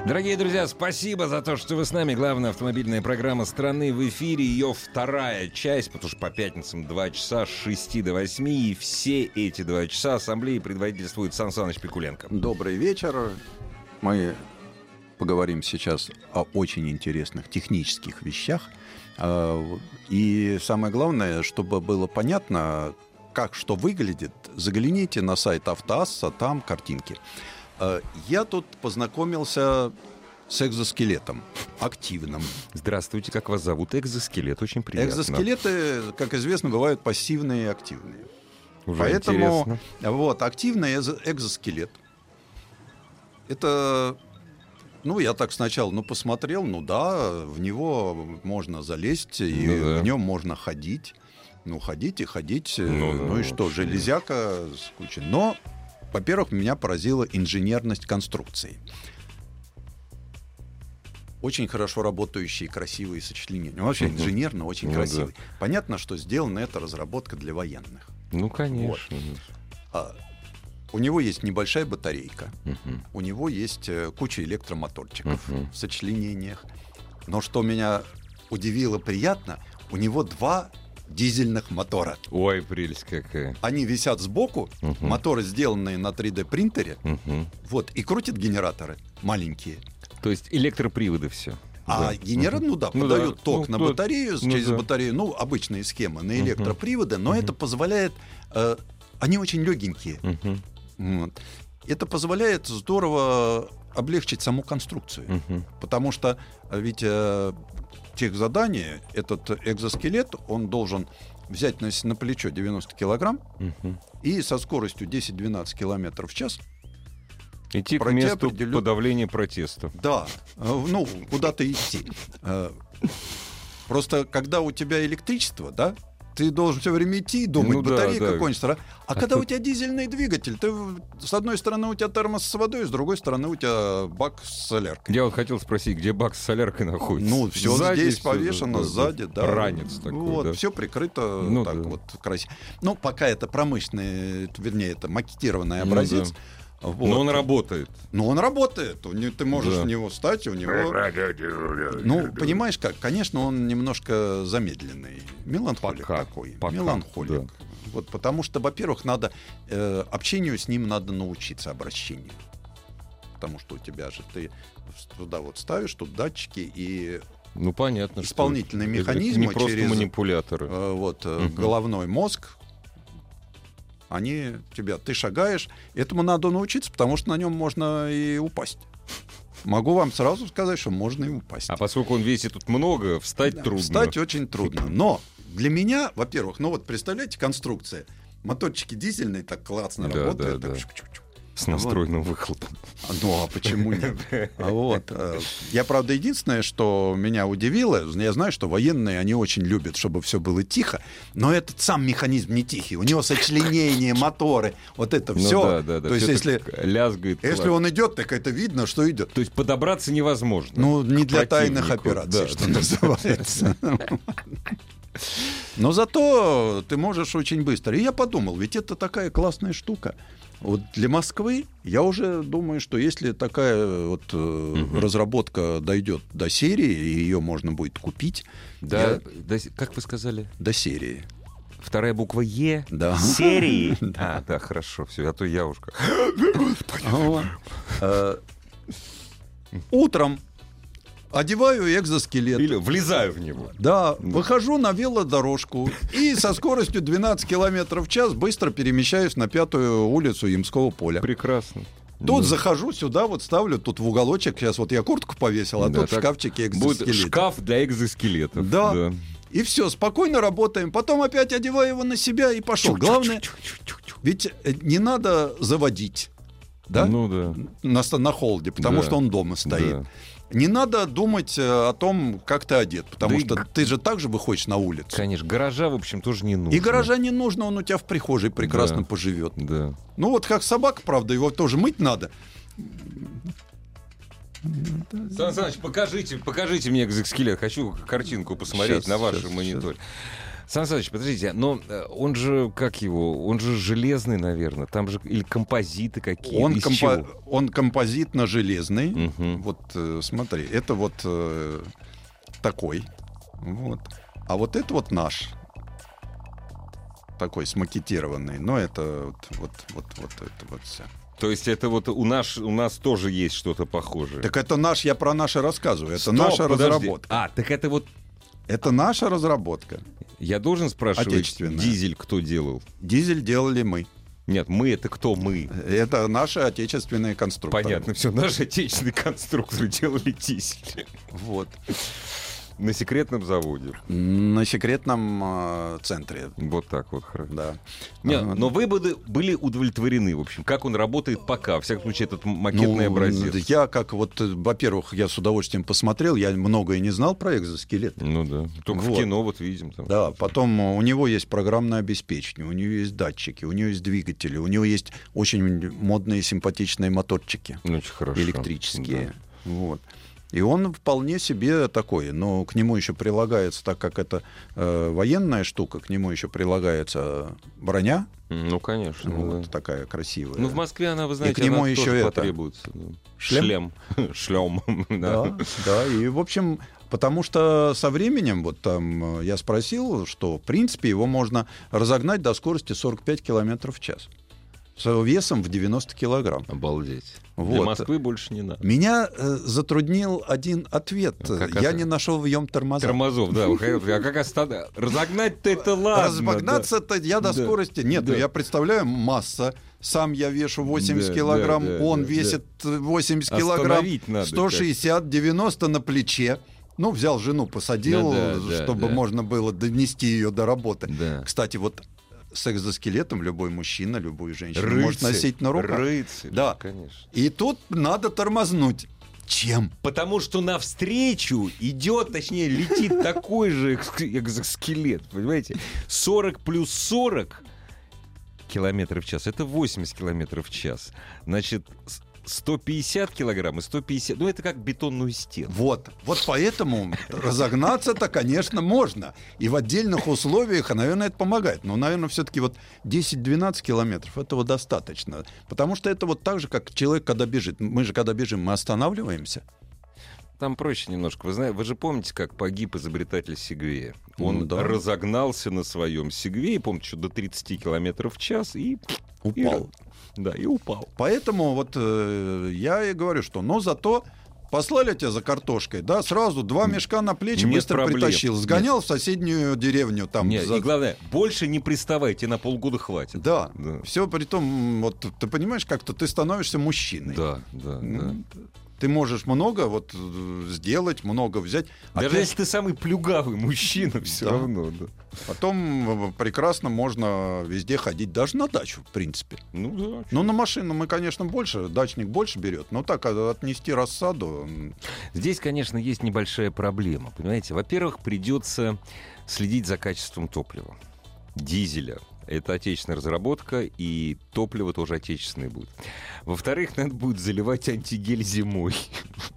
Дорогие друзья, спасибо за то, что вы с нами. Главная автомобильная программа страны в эфире. Ее вторая часть, потому что по пятницам 2 часа с 6 до 8. И все эти два часа ассамблеи предводительствует Сан Саныч Пикуленко. добрый вечер. Мы поговорим сейчас о очень интересных технических вещах. А, И самое главное, чтобы было понятно, как что выглядит, загляните на сайт Автоасса, там картинки. А, Я тут познакомился с экзоскелетом активным. Здравствуйте, как вас зовут? Экзоскелет, очень приятно. Экзоскелеты, как известно, бывают пассивные и активные. Уже Поэтому интересно. вот активный экзо- экзоскелет. Это, ну я так сначала, ну посмотрел, ну да, в него можно залезть и Ну да. в нем можно ходить. Ну ходить и ходить, э, Ну ну, да, и что, железяка с кучей. Но во-первых, меня поразила инженерность конструкции. Очень хорошо работающие красивые сочленения. Ну, вообще инженерно очень Ну красивый. Понятно, что сделана эта разработка для военных. Ну, конечно. А, у него есть небольшая батарейка, Мгм. у него есть э, куча электромоторчиков Мгм. в сочленениях. Но что меня удивило приятно, у него два дизельных мотора. Ой, прелесть какая. Они висят сбоку, Мгм. моторы сделанные на 3D принтере, Мгм. вот, и крутят генераторы маленькие. То есть электроприводы все. А генератор, ну да, Ну подают да, ток ну на да, батарею, ну через да. батарею, ну, обычные схемы, на электроприводы, но Мгм. это позволяет... э, они очень легенькие. Вот. Это позволяет здорово облегчить саму конструкцию. Потому что ведь э, тех задание, этот экзоскелет, он должен взять на, на плечо 90 килограмм и со скоростью 10-12 километров в час, Идти к месту определен- подавления протеста. да, э, ну, куда-то идти. Э, Просто когда у тебя электричество, да, ты должен все время идти и думать, Ну да, батарейка да. кончится. А когда у тебя дизельный двигатель, ты с одной стороны у тебя термос с водой, с другой стороны у тебя бак с соляркой. Я вот хотел спросить, где бак с соляркой находится? Ну, все Сзади здесь всё, повешено, да, да, сзади, да. Ранец такой, Вот, да. все прикрыто Ну так да. вот красиво. Ну, пока это промышленный, вернее, это макетированный Ну образец. Вот. Но он работает. Но он работает. Не- Ты можешь Да. в него встать, у него... Ну, понимаешь как, конечно, он немножко замедленный. Меланхолик Пока, такой. пока, Меланхолик. да. Вот потому что, во-первых, надо э, общению с ним надо научиться обращению. Потому что у тебя же ты туда вот ставишь, тут датчики и Ну, понятно. что Исполнительные это- это механизмы не просто через- манипуляторы. э, вот Мгм. головной мозг. Они тебя, ты шагаешь, этому надо научиться, потому что на нем можно и упасть. Могу вам сразу сказать, что можно и упасть. А поскольку он весит тут много, встать Да, трудно. Встать очень трудно. Но для меня, во-первых, ну вот представляете, конструкция. Моторчики дизельные так классно Да, работают. да, так да. чук-чук-чук. С настроенным выхлопом. А, Ну, а почему нет? А Вот. э, Я, правда, единственное, что меня удивило, я знаю, что военные, они очень любят, чтобы все было тихо, но этот сам механизм не тихий. У него сочленения, моторы, вот это Ну все. да, да, да. То есть, если, лязгает. если он идет, так это видно, что идет. То есть подобраться невозможно. Ну, не для тайных операций, Да. что называется. Но зато ты можешь очень быстро. И я подумал, ведь это такая классная штука. Вот для Москвы я уже думаю, что если такая вот э, разработка дойдет до серии, и ее можно будет купить, Да, я- да, как вы сказали? до серии. Вторая буква Е. Да. Серии. А, да, хорошо, все, а то я уж как. Э, Утром одеваю экзоскелет. Или влезаю в него. Да, выхожу на велодорожку и со скоростью 12 километров в час быстро перемещаюсь на пятую улицу Ямского поля. Прекрасно. Тут Да. захожу сюда, вот ставлю тут в уголочек. Сейчас вот я куртку повесил, а Да, тут в шкафчике Будет экзоскелет. шкаф для экзоскелетов. Да. И все, спокойно работаем. Потом опять одеваю его на себя и пошел. Главное, ведь э, не надо заводить. Да? Ну да. на, на холде, потому Да. что он дома стоит. Да. Не надо думать э, о том, как ты одет, потому Да и что г- ты же так же выходишь на улицу. Конечно, гаража, в общем, тоже не нужно. И гаража не нужно, он у тебя в прихожей прекрасно Да. поживет. Да. Ну вот как собака, правда, его тоже мыть надо. Сан Саныч, покажите, покажите мне экзоскелет. Хочу картинку посмотреть Щас, на вашем мониторе. Сан Саныч, подождите, но э, он же, как его, он же железный, наверное. Там же или композиты какие Он, компо- он композитно-железный. Мгм. Вот э, смотри, это вот э, такой. Вот. А вот это вот наш. Такой смакетированный. Но это вот, вот, вот, вот это вот все. То есть это вот у нас, у нас тоже есть что-то похожее. Так это наш, я про наше рассказываю. Это Стоп, наша подожди. разработка. А, так это вот Это наша разработка. я должен спрашивать, дизель кто делал? Дизель делали мы. Нет, мы это кто мы? Это наши отечественные конструкторы. Понятно, все, наши отечественные конструкторы делали дизель. Вот. На секретном заводе. На секретном э, центре. Вот так вот. хорошо. Да. Не, А, но вы бы были удовлетворены, в общем, как он работает пока, во всяком случае, этот макетный ну, образец. Я как вот, э, во-первых, я с удовольствием посмотрел, я многое не знал про экзоскелет. Ну да. Только Вот. в кино вот видим. Там. Да, потом у него есть программное обеспечение, у него есть датчики, у него есть двигатели, у него есть очень модные симпатичные моторчики Ну, Очень хорошо. электрические. Вот. И он вполне себе такой, но к нему еще прилагается, так как это э, военная штука, к нему еще прилагается броня. Ну, конечно. вот да. такая красивая. Ну, в Москве она, вы знаете, к нему она еще тоже это- потребуется. Шлем? Шлем. Шлем. да. Да, да, и в общем, потому что со временем, вот там э, я спросил, что в принципе его можно разогнать до скорости 45 километров в час весом в 90 килограмм. Обалдеть. Для Вот. Москвы больше не надо. Меня э, затруднил один ответ. А как я это? не нашел в нем тормоза. Тормозов, да. А как оста- Разогнать-то это ладно. Разогнаться-то я до Да. скорости... Нет, Да. я представляю, масса. Сам я вешу 80 Да, килограмм, да, да, он да, весит 80 килограмм, Остановить надо 160, 90 на плече. Ну, взял жену, посадил, Да, да, да, чтобы да. можно было донести ее до работы. Да. Кстати, вот с экзоскелетом любой мужчина, любую женщину Рыцарь. может носить на руках. Рыцарь. Да. Конечно. И тут надо тормознуть. Чем? Потому что навстречу идет, точнее, летит такой же экзоскелет, понимаете? 40 плюс 40 километров в час, это 80 километров в час. Значит, 150 килограмм и 150, ну это как бетонную стену. Вот, вот поэтому разогнаться-то, конечно, можно. И в отдельных условиях, наверное, это помогает. Но, наверное, все-таки вот 10-12 километров этого достаточно. Потому что это вот так же, как человек, когда бежит. Мы же, когда бежим, мы останавливаемся. Там проще немножко. Вы, знаете, вы же помните, как погиб изобретатель Сегвея? Он Ну да. разогнался на своем Сегвее, помните, что до 30 километров в час и... Упал. и- да, и упал. Поэтому вот э, я и говорю, что, но зато послали тебя за картошкой, да, сразу два мешка на плечи Нет быстро проблем. притащил, сгонял в соседнюю деревню там. Нет, за- и главное, больше не приставайте, на полгода хватит. Да, Да. все при том, вот ты понимаешь, как-то ты становишься мужчиной. Да, да, да. Ты можешь много вот э, сделать, много взять. Даже Опять если ты самый плюгавый мужчина, все Да. равно, да. Потом э, прекрасно можно везде ходить, даже на дачу, в принципе. Ну да. Ну, на машину мы, конечно, больше, дачник больше берет, но так а, отнести рассаду. Здесь, конечно, есть небольшая проблема. Понимаете, во-первых, придется следить за качеством топлива. Дизеля. Это отечественная разработка, и топливо тоже отечественное будет. Во-вторых, надо будет заливать антигель зимой.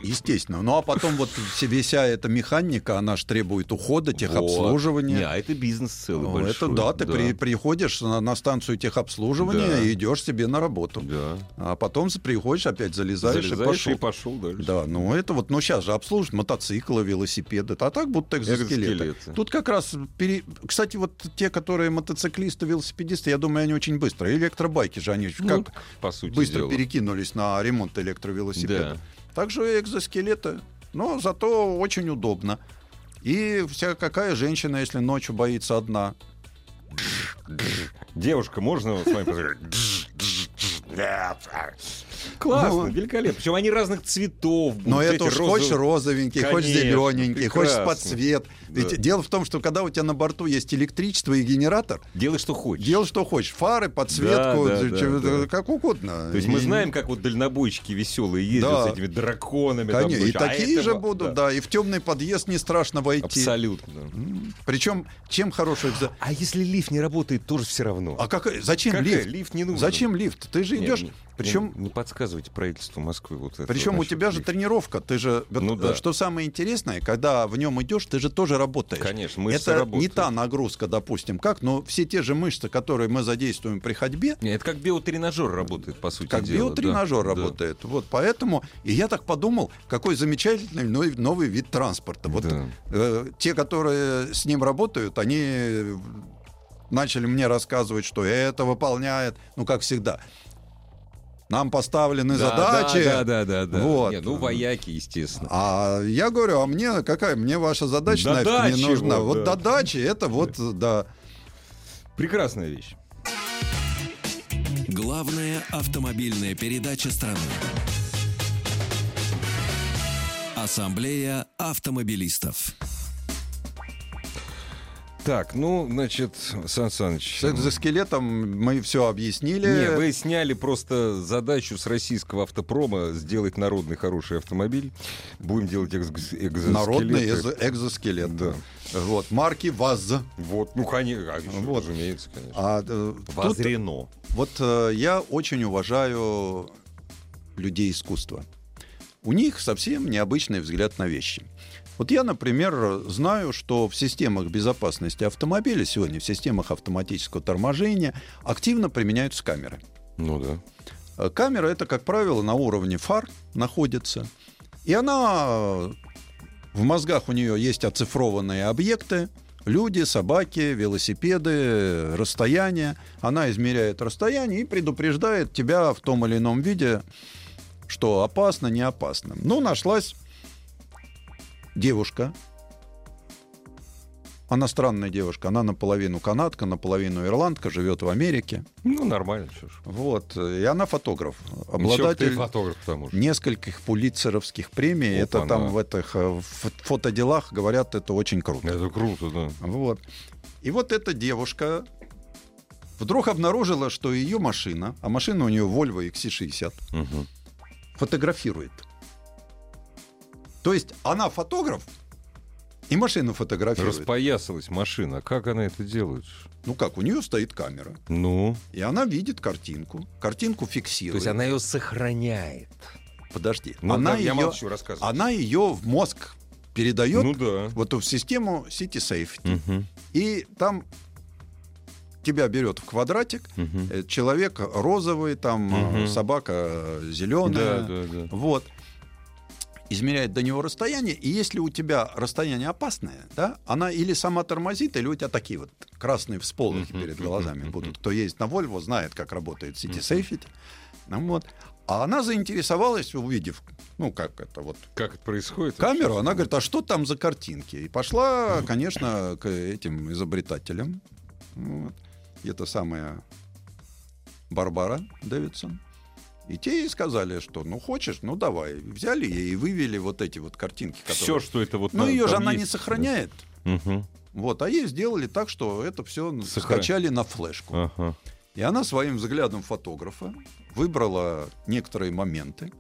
Естественно. Ну, а потом вот вся эта механика, она же требует ухода, техобслуживания. Не, а это бизнес целый Ну, большой. это да, ты при- приходишь на, на станцию техобслуживания Да. и идешь себе на работу. Да. А потом приходишь, опять залезаешь, Залезаешь и и пошел. пошел дальше. Да, ну это вот, ну сейчас же обслуживают мотоциклы, велосипеды, а так будут экзоскелеты. Экзоскелеты. Тут как раз, пере- кстати, вот те, которые мотоциклисты, велосипедисты, я думаю, они очень быстро. Электробайки же они Ну, как по сути быстро дела. Перекинулись на ремонт электровелосипеда. Да. Также экзоскелеты, но зато очень удобно. И вся какая женщина, если ночью боится одна, Девушка, можно с вами поговорить? Классно, Ну. великолепно. Причем они разных цветов. будут, Но это уж розовые. хочешь розовенький, хочешь Конечно, зелененький, хочешь прекрасно. под цвет. Ведь Да. дело в том, что когда у тебя на борту есть электричество и генератор, Делай, что хочешь. делай что хочешь. Фары, подсветку, Да, да, да, чё- да. как угодно. То есть мы И- знаем, как вот дальнобойщики веселые ездят Да. с этими драконами. там Конечно, и. А такие же этого- будут, да. И в темный подъезд не страшно войти. Абсолютно. Причем, чем хороший экзо- А если лифт не работает, тоже все равно. А как, зачем Какая? лифт? Лифт не нужен. Зачем лифт? Ты же идешь. Причем Не, не подсказывайте правительству Москвы вот это. Причем у тебя же лифта. тренировка, ты же, Ну да. что самое интересное, когда в нем идешь, ты же тоже работаешь. Конечно, мышцы Это работают. не та нагрузка, допустим, как, но все те же мышцы, которые мы задействуем при ходьбе, Не, это как биотренажер работает, по сути как дела. биотренажер да, да. работает. Вот поэтому, и я так подумал, какой замечательный новый, новый вид транспорта. Вот Да. э, те, которые с ним работают, они э, начали мне рассказывать, что это выполняет, ну как всегда. Нам поставлены Да, задачи. Да, да, да, да. Вот. Не, ну, вояки, естественно. А я говорю, а мне какая? Мне ваша задача До нафиг не нужна. вот, Вот да. до дачи это вот, да. Прекрасная вещь. Главная автомобильная передача страны. Ассамблея автомобилистов. Так, ну, значит, Сан Саныч. С экзоскелетом мы все объяснили. Не, вы сняли просто задачу с российского автопрома сделать народный хороший автомобиль. Будем делать экз- экзоскелеты. Народный экзо- экзоскелет. Да. Вот, марки ВАЗ. Вот, ну, конечно, Вот. разумеется, конечно. А, э, тут, Возрено. вот э, я очень уважаю людей искусства. У них совсем необычный взгляд на вещи. Вот я, например, знаю, что в системах безопасности автомобиля сегодня, в системах автоматического торможения активно применяются камеры. Ну да. Э, Камера это, как правило, на уровне фар находится. И она э, в мозгах у нее есть оцифрованные объекты. Люди, собаки, велосипеды, расстояние. Она измеряет расстояние и предупреждает тебя в том или ином виде, что опасно, не опасно. Ну, нашлась девушка. Она странная девушка. Она наполовину канадка, наполовину ирландка, живет в Америке. Ну, нормально, что ж. Вот. И она фотограф. Ты Обладатель фотограф, к тому же. нескольких пулитцеровских премий. это Опа-на. там в этих э, фо- фотоделах говорят, это очень круто. Это круто, да. Вот. И вот эта девушка вдруг обнаружила, что ее машина, а машина у нее Volvo XC60, Мгм. фотографирует. То есть она фотограф и машину фотографирует. Распоясалась машина. Как она это делает? Ну как, у нее стоит камера, Ну, и она видит картинку, картинку то фиксирует. есть она ее сохраняет. Подожди, Ну, она да, я ее, молчу, рассказывай. она ее в мозг передает Ну да. вот в систему City Safety. Мгм, И там тебя берет в квадратик, э, человек розовый, там э, Мгм. собака Да, зеленая. да, да. Вот. Измеряет до него расстояние, и если у тебя расстояние опасное, да, она или сама тормозит, или у тебя такие вот красные всполохи перед глазами будут. Кто ездит на Volvo, знает, как работает City Safety. Ну, вот. А она заинтересовалась, увидев, ну, как это вот Как это происходит? камеру, она говорит, а что там за картинки? И пошла, конечно, к этим изобретателям. Вот. И это самая Барбара Дэвидсон. И те ей сказали, что ну хочешь, ну давай. Взяли ей и вывели вот эти вот картинки. Все, Которые... что это вот... Ну ее же она есть. не сохраняет. Мгм. Вот, а ей сделали так, что это все Сохра- скачали на флешку. Ага. И она своим взглядом фотографа выбрала некоторые моменты.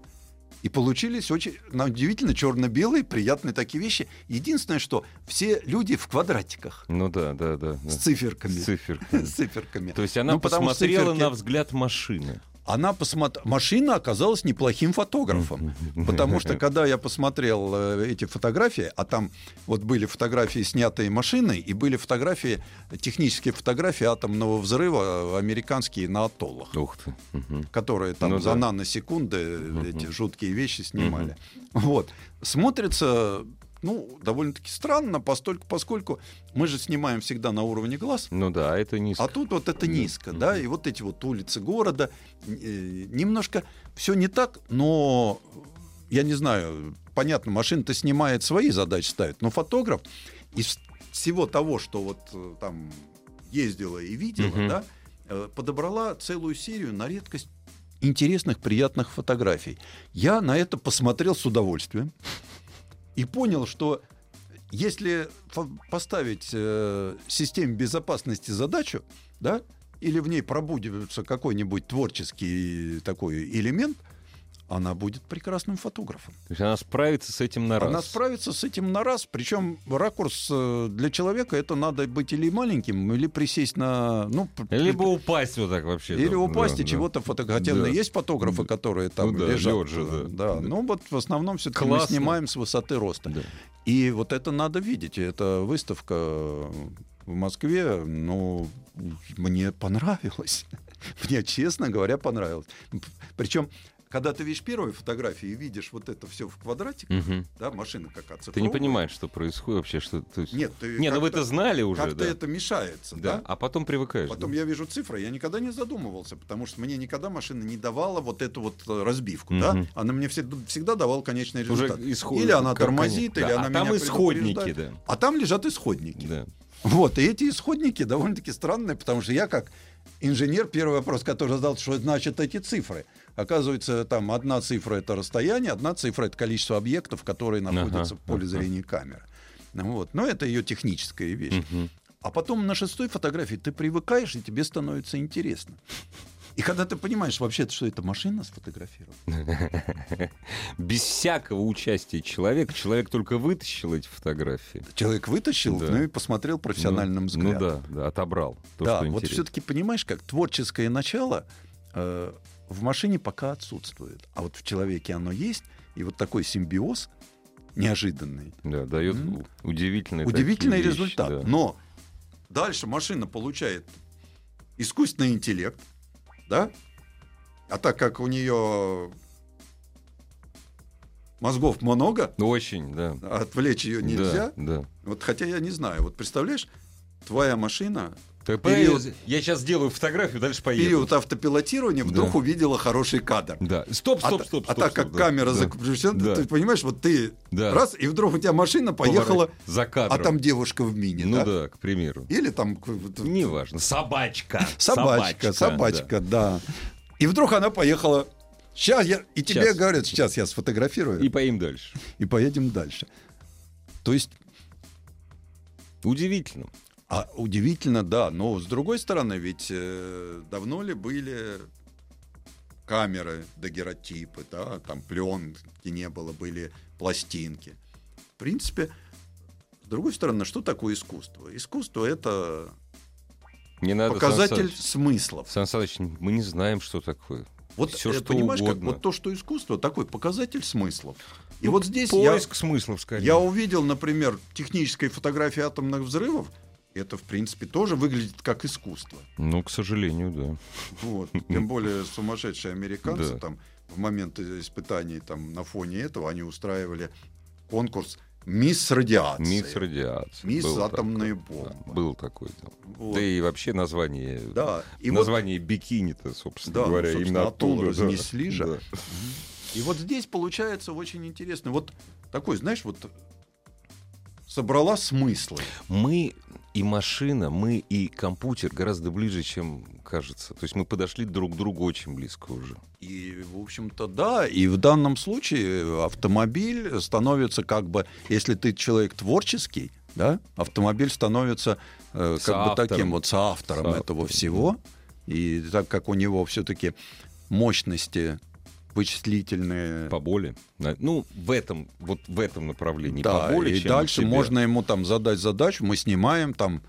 И получились очень, на удивительно черно-белые, приятные такие вещи. Единственное, что все люди в квадратиках Ну да, да, да. да. с циферками. С циферками. С циферками. То есть она Ну, посмотрела циферки- на взгляд машины. Она посмотрела... Машина оказалась неплохим фотографом. Потому что, когда я посмотрел э, эти фотографии, а там вот были фотографии, снятые машиной, и были фотографии, технические фотографии атомного взрыва э, американские на атоллах. Которые там Ну за да. наносекунды эти жуткие вещи снимали. Вот. Смотрится, ну, довольно-таки странно, постольку, поскольку мы же снимаем всегда на уровне глаз, Ну да, это низко. а тут вот это низко, да, и вот эти вот улицы города, э, немножко все не так, но я не знаю, понятно, машина-то снимает свои задачи, ставит, но фотограф из всего того, что вот э, там ездила и видела, Мгм. да, э, подобрала целую серию на редкость интересных, приятных фотографий. Я на это посмотрел с удовольствием и понял, что если поставить э, системе безопасности задачу, да, или в ней пробудивается какой-нибудь творческий такой элемент, она будет прекрасным фотографом. То есть она справится с этим на раз. Она справится с этим на раз. Причем ракурс э, для человека это надо быть или маленьким, или присесть на. Ну, Либо упасть вот так вообще. или да, упасть да, и да. чего-то фотографировать. Да. Есть фотографы, которые там Ну да, лежат. же, да. да. Да. Ну вот в основном все-таки мы снимаем с высоты роста. Да. И вот это надо видеть. Это выставка в Москве, ну, мне понравилось. Мне, честно говоря, понравилось. Причем, когда ты видишь первые фотографии и видишь вот это все в квадратиках, Мгм. да, машина как оцифрована. Ты не понимаешь, что происходит вообще, что... то есть- Нет, ты Не, ну вы это знали уже, Как-то да. это мешается, Да, да? а потом привыкаешь. Потом да. я вижу цифры, я никогда не задумывался, потому что мне никогда машина не давала вот эту вот э, разбивку, Мгм. да? Она мне всегда, всегда давала конечный Уже результат. исход- Или она как тормозит, конец. или Да, она а там меня исходники, да. А там лежат исходники. Да. Вот, и эти исходники довольно-таки странные, потому что я как инженер, первый вопрос, который задал, что значит эти цифры. Оказывается, там одна цифра — это расстояние, одна цифра — это количество объектов, которые находятся Ага, в поле ага. зрения камеры. Ну Вот. Но это ее техническая вещь. Мгм. А потом на шестой фотографии ты привыкаешь, и тебе становится интересно. И когда ты понимаешь вообще, что это машина сфотографировала, Без всякого участия человека. Человек только вытащил эти фотографии. человек вытащил, Да. ну и посмотрел профессиональным Ну, взглядом. Ну да, да, отобрал. То, да, вот все-таки понимаешь, как творческое начало э, в машине пока отсутствует, а вот в человеке оно есть, и вот такой симбиоз неожиданный, Да, дает удивительные удивительный такие вещи, результат. да. Но дальше машина получает искусственный интеллект, да? А так как у нее мозгов много, Очень, да. отвлечь ее нельзя. Да, да. Вот хотя я не знаю. Вот представляешь, твоя машина Так, Период- Я сейчас сделаю фотографию, дальше поеду. период автопилотирования вдруг Да. увидела хороший кадр. Да. Стоп, А, стоп, та- стоп, а стоп, так стоп, как да. камера Да. закрепляена, Да. ты понимаешь, вот ты Да. раз, и вдруг у тебя машина поехала, Поворот. за а кадром. там девушка в мини, Ну да? да, к примеру. Или там Неважно. Собачка. собачка, собачка, да. И вдруг она поехала. Сейчас я и тебе Щас. говорят, сейчас я да. сфотографирую И и, поим дальше. поедем дальше. То есть, Удивительно. А удивительно, да. Но с другой стороны, ведь э, давно ли были камеры, дагеротипы, да, там пленки не было, были пластинки. В принципе, с другой стороны, что такое искусство? Искусство это Не надо, показатель Сан Саныч. смыслов. Сан Саныч, мы не знаем, что такое. Вот Всё, э, что понимаешь, как угодно. вот то, что искусство, такой показатель смыслов. И Ну, вот здесь я, Поиск смыслов, скорее. я увидел, например, технической фотографии атомных взрывов. Это, в принципе, тоже выглядит как искусство. Ну, к сожалению, да. Вот. Тем более сумасшедшие американцы Да. там в момент испытаний там на фоне этого они устраивали конкурс «Мисс Радиация». Мисс радиации. Мисс Был атомная такой, бомба. да, был такой. да. Вот. Да и вообще название, Да. И вот, название бикини-то, собственно Да, ну, говоря, собственно, именно оттуда оттуда. да. разнесли же. Да. и вот здесь получается очень интересно. Вот такой, знаешь, вот собрала смыслы. Мы и машина, мы и компьютер гораздо ближе, чем кажется. То есть мы подошли друг к другу очень близко уже. И, в общем-то, да, и в данном случае автомобиль становится как бы, если ты человек творческий, да, автомобиль становится э, как бы таким вот соавтором Соавтором, этого всего. И так как у него все-таки мощности вычислительные. Поболе. Ну, в этом, вот в этом направлении да, поболе, и дальше можно ему там задать задачу, мы снимаем там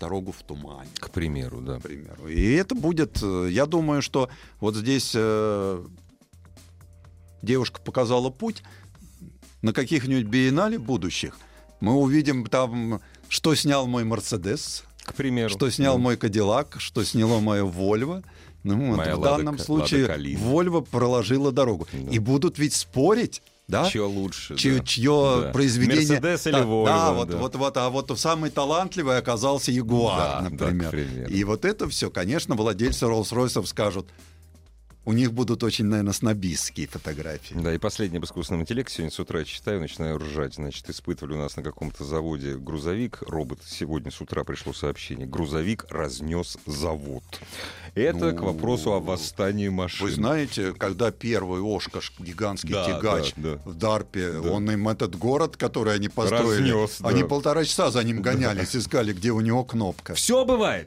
дорогу в тумане. К примеру, да. к примеру. И это будет, э, я думаю, что вот здесь э, девушка показала путь на каких-нибудь биеннале будущих. Мы увидим там, что снял мой Мерседес, К примеру. что снял Да. мой Кадиллак, что сняло мое Вольво. Ну, вот в Лада данном Ка- случае Лада. Вольво проложила дорогу. Да. И будут ведь спорить, да? Чье лучше. чье, да. чье Да. произведение. Мерседес или да, Volvo, Да, вот, да. вот, вот, а вот самый талантливый оказался Ягуар, Да, да, например. примеру. И вот это все, конечно, владельцы Роллс-Ройсов скажут, у них будут очень, наверное, снобистские фотографии. Да, и последний об искусственном интеллекте. Сегодня с утра читаю, начинаю ржать. Значит, испытывали у нас на каком-то заводе грузовик. Робот. Сегодня с утра пришло сообщение. Грузовик разнес завод. Это к Ну, вопросу о восстании машин. Вы знаете, когда первый Ошкаш, гигантский Да, тягач да, да. в Дарпе, Да. он им этот город, который они построили, Разнес, да. они полтора часа за ним гонялись, искали, где у него кнопка. Все бывает.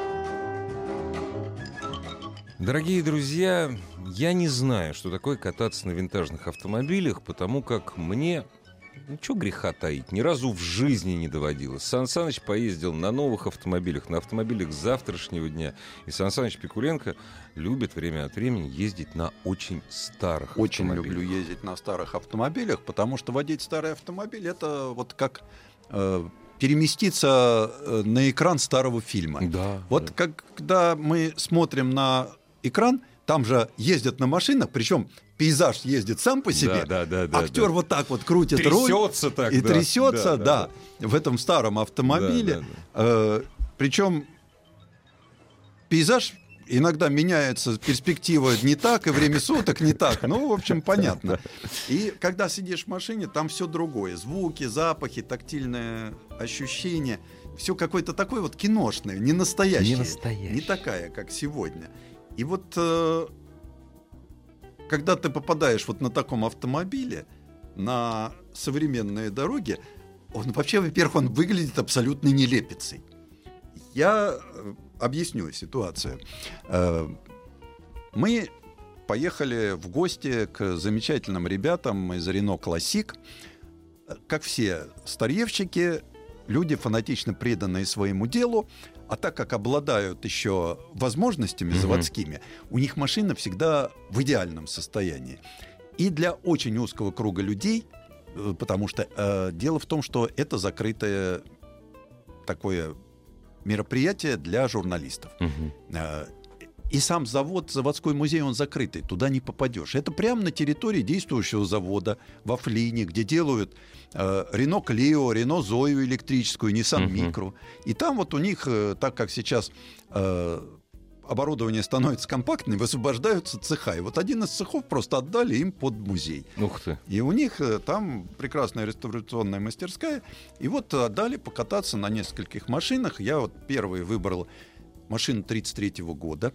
Дорогие друзья, я не знаю, что такое кататься на винтажных автомобилях, потому как мне, ну что греха таить, ни разу в жизни не доводилось. Сан Саныч поездил на новых автомобилях, на автомобилях завтрашнего дня. И Сан Саныч Пикуленко любит время от времени ездить на очень старых Очень люблю ездить на старых автомобилях, потому что водить старый автомобиль это вот как э, переместиться э, на экран старого фильма. Да. Вот да. как, когда мы смотрим на экран, там же ездят на машинах, причем пейзаж ездит сам по себе. Да, да, да, Актер да. вот так вот крутит руль трясется так, и да. трясется, да, Да, да, в этом старом автомобиле. Да, да, да. Э, причем пейзаж иногда меняется, перспектива не так, и время суток не так. Ну, в общем, понятно. И когда сидишь в машине, там все другое. Звуки, запахи, тактильное ощущение. Все какое-то такое вот киношное, не настоящее. Не настоящее. Не такая, как сегодня. И вот э, когда ты попадаешь вот на таком автомобиле на современные дороги, он вообще, во-первых, он выглядит абсолютно нелепицей. Я э, объясню ситуацию. Э, Мы поехали в гости к замечательным ребятам из Рено Классик. Как все старьевщики, люди фанатично преданные своему делу, а так как обладают еще возможностями заводскими, у них машина всегда в идеальном состоянии. И для очень узкого круга людей, э, потому что э, дело в том, что это закрытое такое мероприятие для журналистов. Мгм. И сам завод, заводской музей, он закрытый, туда не попадешь. Это прямо на территории действующего завода во Флине, где делают э, Рено Клио, Рено Зою электрическую, Nissan Мгм. Micro. И там вот у них, э, так как сейчас э, оборудование становится компактным, высвобождаются цеха. И вот один из цехов просто отдали им под музей. Ух ты. И у них э, там прекрасная реставрационная мастерская. И вот отдали покататься на нескольких машинах. Я вот первый выбрал машину 33 года.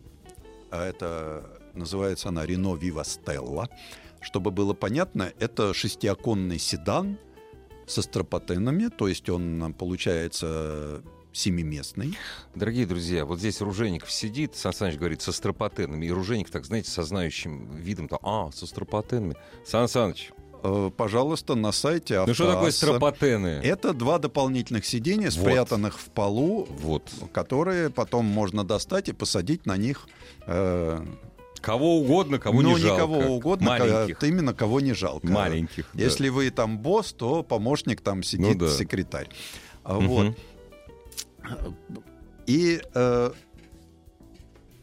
А это называется она Renault Viva Stella. Чтобы было понятно, это шестиоконный седан со стропотенами, то есть он э, получается семиместный. Дорогие друзья, вот здесь Ружеников сидит, Сан Саныч говорит, со стропотенами. И Ружеников, так, знаете, со знающим видом, то, а, со стропотенами. Сан Саныч, Э, Пожалуйста, на сайте ну что такое «Автоасса». стропотены? Это два дополнительных сидения, Вот. спрятанных в полу, Вот. которые потом можно достать и посадить на них э, Кого угодно, кого ну, не жалко. никого угодно, Маленьких. ко- именно кого не жалко. Маленьких. да. Если вы там босс, то помощник там сидит, Ну да. секретарь. А. Вот. И э,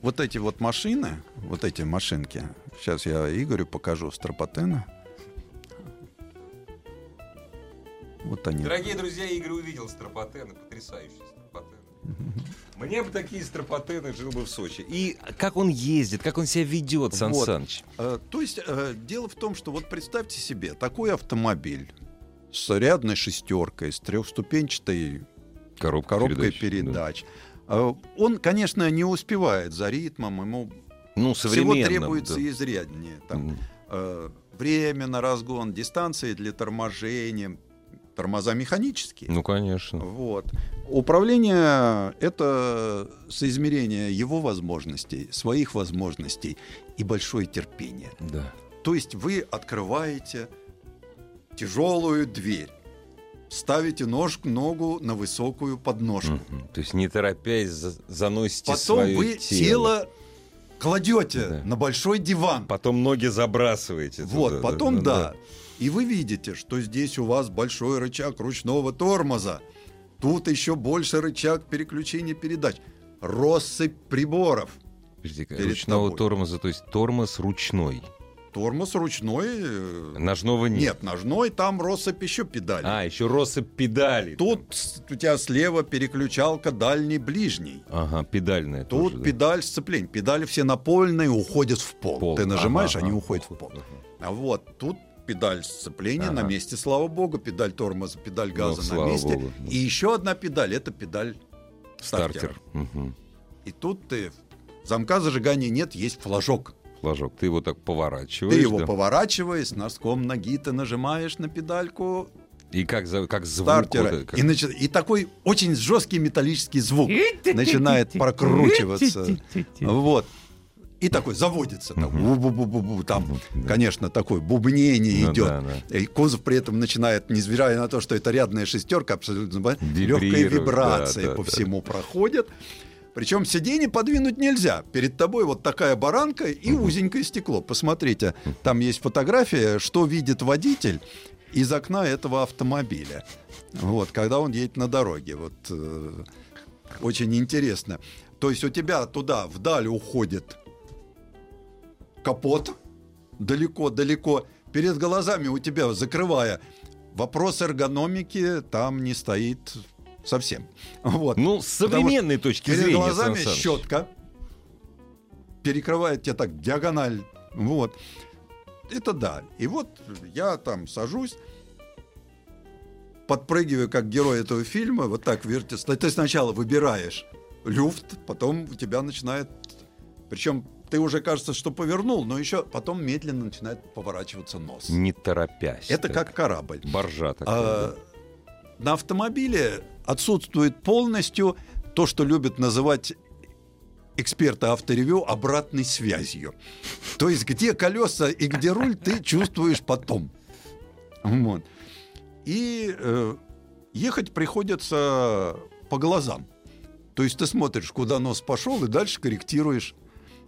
вот эти вот машины, вот эти машинки, сейчас я Игорю покажу стропотена. Вот они. Дорогие друзья, Игорь увидел стропотены, потрясающие стропотены. Мне бы такие стропотены жил бы в Сочи. И как он ездит, как он себя ведет, Сан Вот. Саныч. Э, То есть э, дело в том, что вот представьте себе такой автомобиль с рядной шестеркой, с трехступенчатой Коробка коробкой передач, передач. Э, Он, конечно, не успевает за ритмом, ему да. Ну, всего требуется да. изряднее. Там, М. э, время на разгон, дистанции для торможения, тормоза механические. Ну, конечно. Вот. Управление — это соизмерение его возможностей, своих возможностей и большое терпение. Да. То есть вы открываете тяжелую дверь, ставите ножку, ногу на высокую подножку. Мгм. То есть не торопясь за- заносите Потом свое вы тело кладете Да. на большой диван. Потом ноги забрасываете. Вот, туда, потом да, И вы видите, что здесь у вас большой рычаг ручного тормоза. Тут еще больше рычаг переключения передач. Россыпь приборов. Подожди-ка, перед ручного тобой. тормоза, то есть тормоз ручной. Тормоз ручной. э, Ножного нет. Нет, ножной, там россыпь еще педали. А, еще россыпь педалей. Тут с- у тебя слева переключалка дальний-ближний. Ага, педальная Тут тоже, да. педаль сцепления. Педали все напольные уходят в пол. Пол. Ты нажимаешь, Ага, они ага. уходят в пол. Ага. А вот тут педаль сцепления Ага. на месте, слава богу, педаль тормоза, педаль Ну, газа на слава месте. богу. И еще одна педаль это педаль стартера. Стартер. Мгм. И тут ты замка зажигания нет, есть флажок. Флажок. Ты его так поворачиваешь. Ты его да? поворачиваешь, носком ноги ты нажимаешь на педальку И как, как звук. стартера. вот как- И, начи- и такой очень жесткий металлический звук начинает прокручиваться. Вот. И такой заводится. Там, бу-бу-бу-бу-бу, там конечно, такое бубнение Ну идет. да, да. И кузов при этом начинает, невзирая на то, что это рядная шестерка, абсолютно легкая вибрация да, да, по да. всему проходит. Причем сиденье подвинуть нельзя. Перед тобой вот такая баранка и узенькое стекло. Посмотрите, там есть фотография, что видит водитель из окна этого автомобиля. Вот, когда он едет на дороге. Вот э, очень интересно. То есть у тебя туда вдаль уходит капот далеко-далеко. Перед глазами у тебя, закрывая, вопрос эргономики там не стоит совсем. Вот. Ну, с современной точки Перед зрения, глазами Сан Саныч. щетка. перекрывает тебе так диагональ. Вот. Это да. И вот я там сажусь, подпрыгиваю, как герой этого фильма, вот так вертится. Ты сначала выбираешь люфт, потом у тебя начинает... Причем ты уже кажется, что повернул, но еще потом медленно начинает поворачиваться нос. Не торопясь. Это так. как корабль. Боржа такая. А, на автомобиле отсутствует полностью то, что любят называть эксперты авторевью обратной связью. То есть где колеса и где руль ты чувствуешь потом. Вот. И э, ехать приходится по глазам. То есть ты смотришь, куда нос пошел, и дальше корректируешь.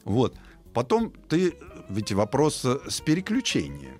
Вот. Потом ты, ведь вопрос э, с переключением.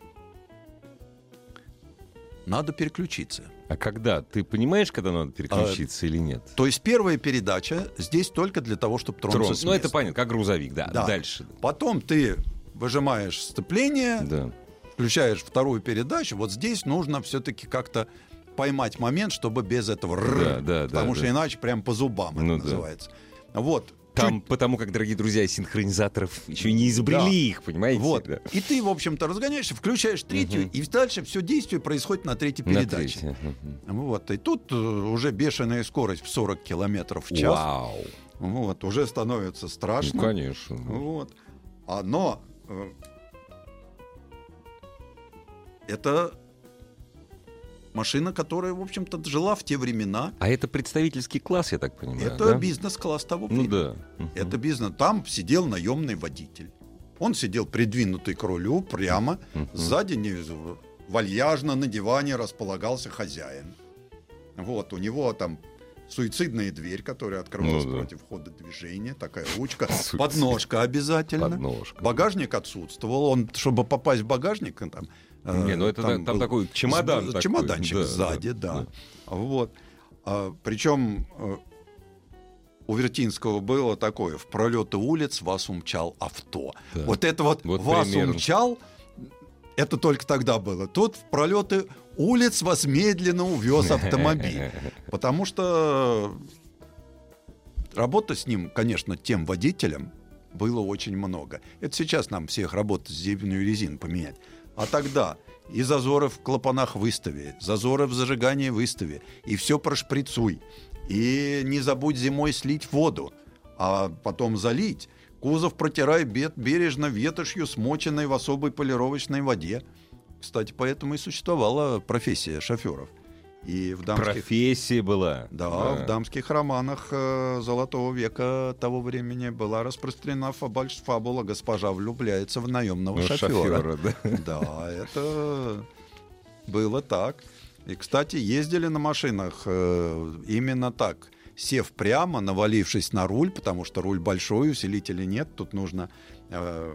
Надо переключиться. А когда? Ты понимаешь, когда надо переключиться или нет? То есть первая передача здесь только для того, чтобы тронуться Трон. с Ну, это места. понятно, как грузовик, да. Да. Дальше. Потом ты выжимаешь сцепление, Да. включаешь вторую передачу. Вот здесь нужно все-таки как-то поймать момент, чтобы без этого Да, да, да, потому да. что иначе прям по зубам Ну это да. называется. Вот. Там, Чуть- потому как, дорогие друзья, синхронизаторов еще не изобрели Да. их, понимаете? Вот. Да. И ты, в общем-то, разгоняешься, включаешь третью, Мгм. и дальше все действие происходит на третьей На передаче. третье. Мгм. Вот. И тут э, уже бешеная скорость в 40 километров в час. Вау. Вот. Уже становится Ну, страшно. конечно. Вот. А, но э, это машина, которая, в общем-то, жила в те времена. А это представительский класс, я так понимаю, это да? бизнес-класс того Ну времени. да. Мгм. Это бизнес. Там сидел наемный водитель. Он сидел придвинутый к рулю прямо. Мгм. Сзади не- вальяжно на диване располагался хозяин. Вот, у него там суицидная дверь, которая открывалась Ну да. против хода движения, такая ручка, подножка обязательно. Подножка. Багажник отсутствовал. Он, чтобы попасть в багажник, там. Э, Не, ну это да, там был такой чемодан с- такой, Чемоданчик да, сзади, да, да. Вот. А, причем э, у Вертинского было такое: в пролеты улиц вас умчал авто. Да. Вот это вот, Вот вас примерно. умчал. Это только тогда было. Тут в пролеты улиц вас медленно увез автомобиль. Потому что работа с ним, конечно, тем водителем было очень много. Это сейчас нам всех работать с зимнюю резину поменять. А тогда и зазоры в клапанах выстави, зазоры в зажигании выстави, и все прошприцуй. И не забудь зимой слить воду, а потом залить. Кузов протирай бед, бережно ветошью, смоченной в особой полировочной воде. Кстати, поэтому и существовала профессия шоферов. И в дамских Профессия была. да, в дамских романах э, Золотого века того времени была распространена фабаль- фабула «Госпожа влюбляется в наемного Ну, шофера». шофера, да. Да, это было так. И, кстати, ездили на машинах э, именно так. Сев прямо, навалившись на руль, потому что руль большой, усилителя нет, тут нужно... э,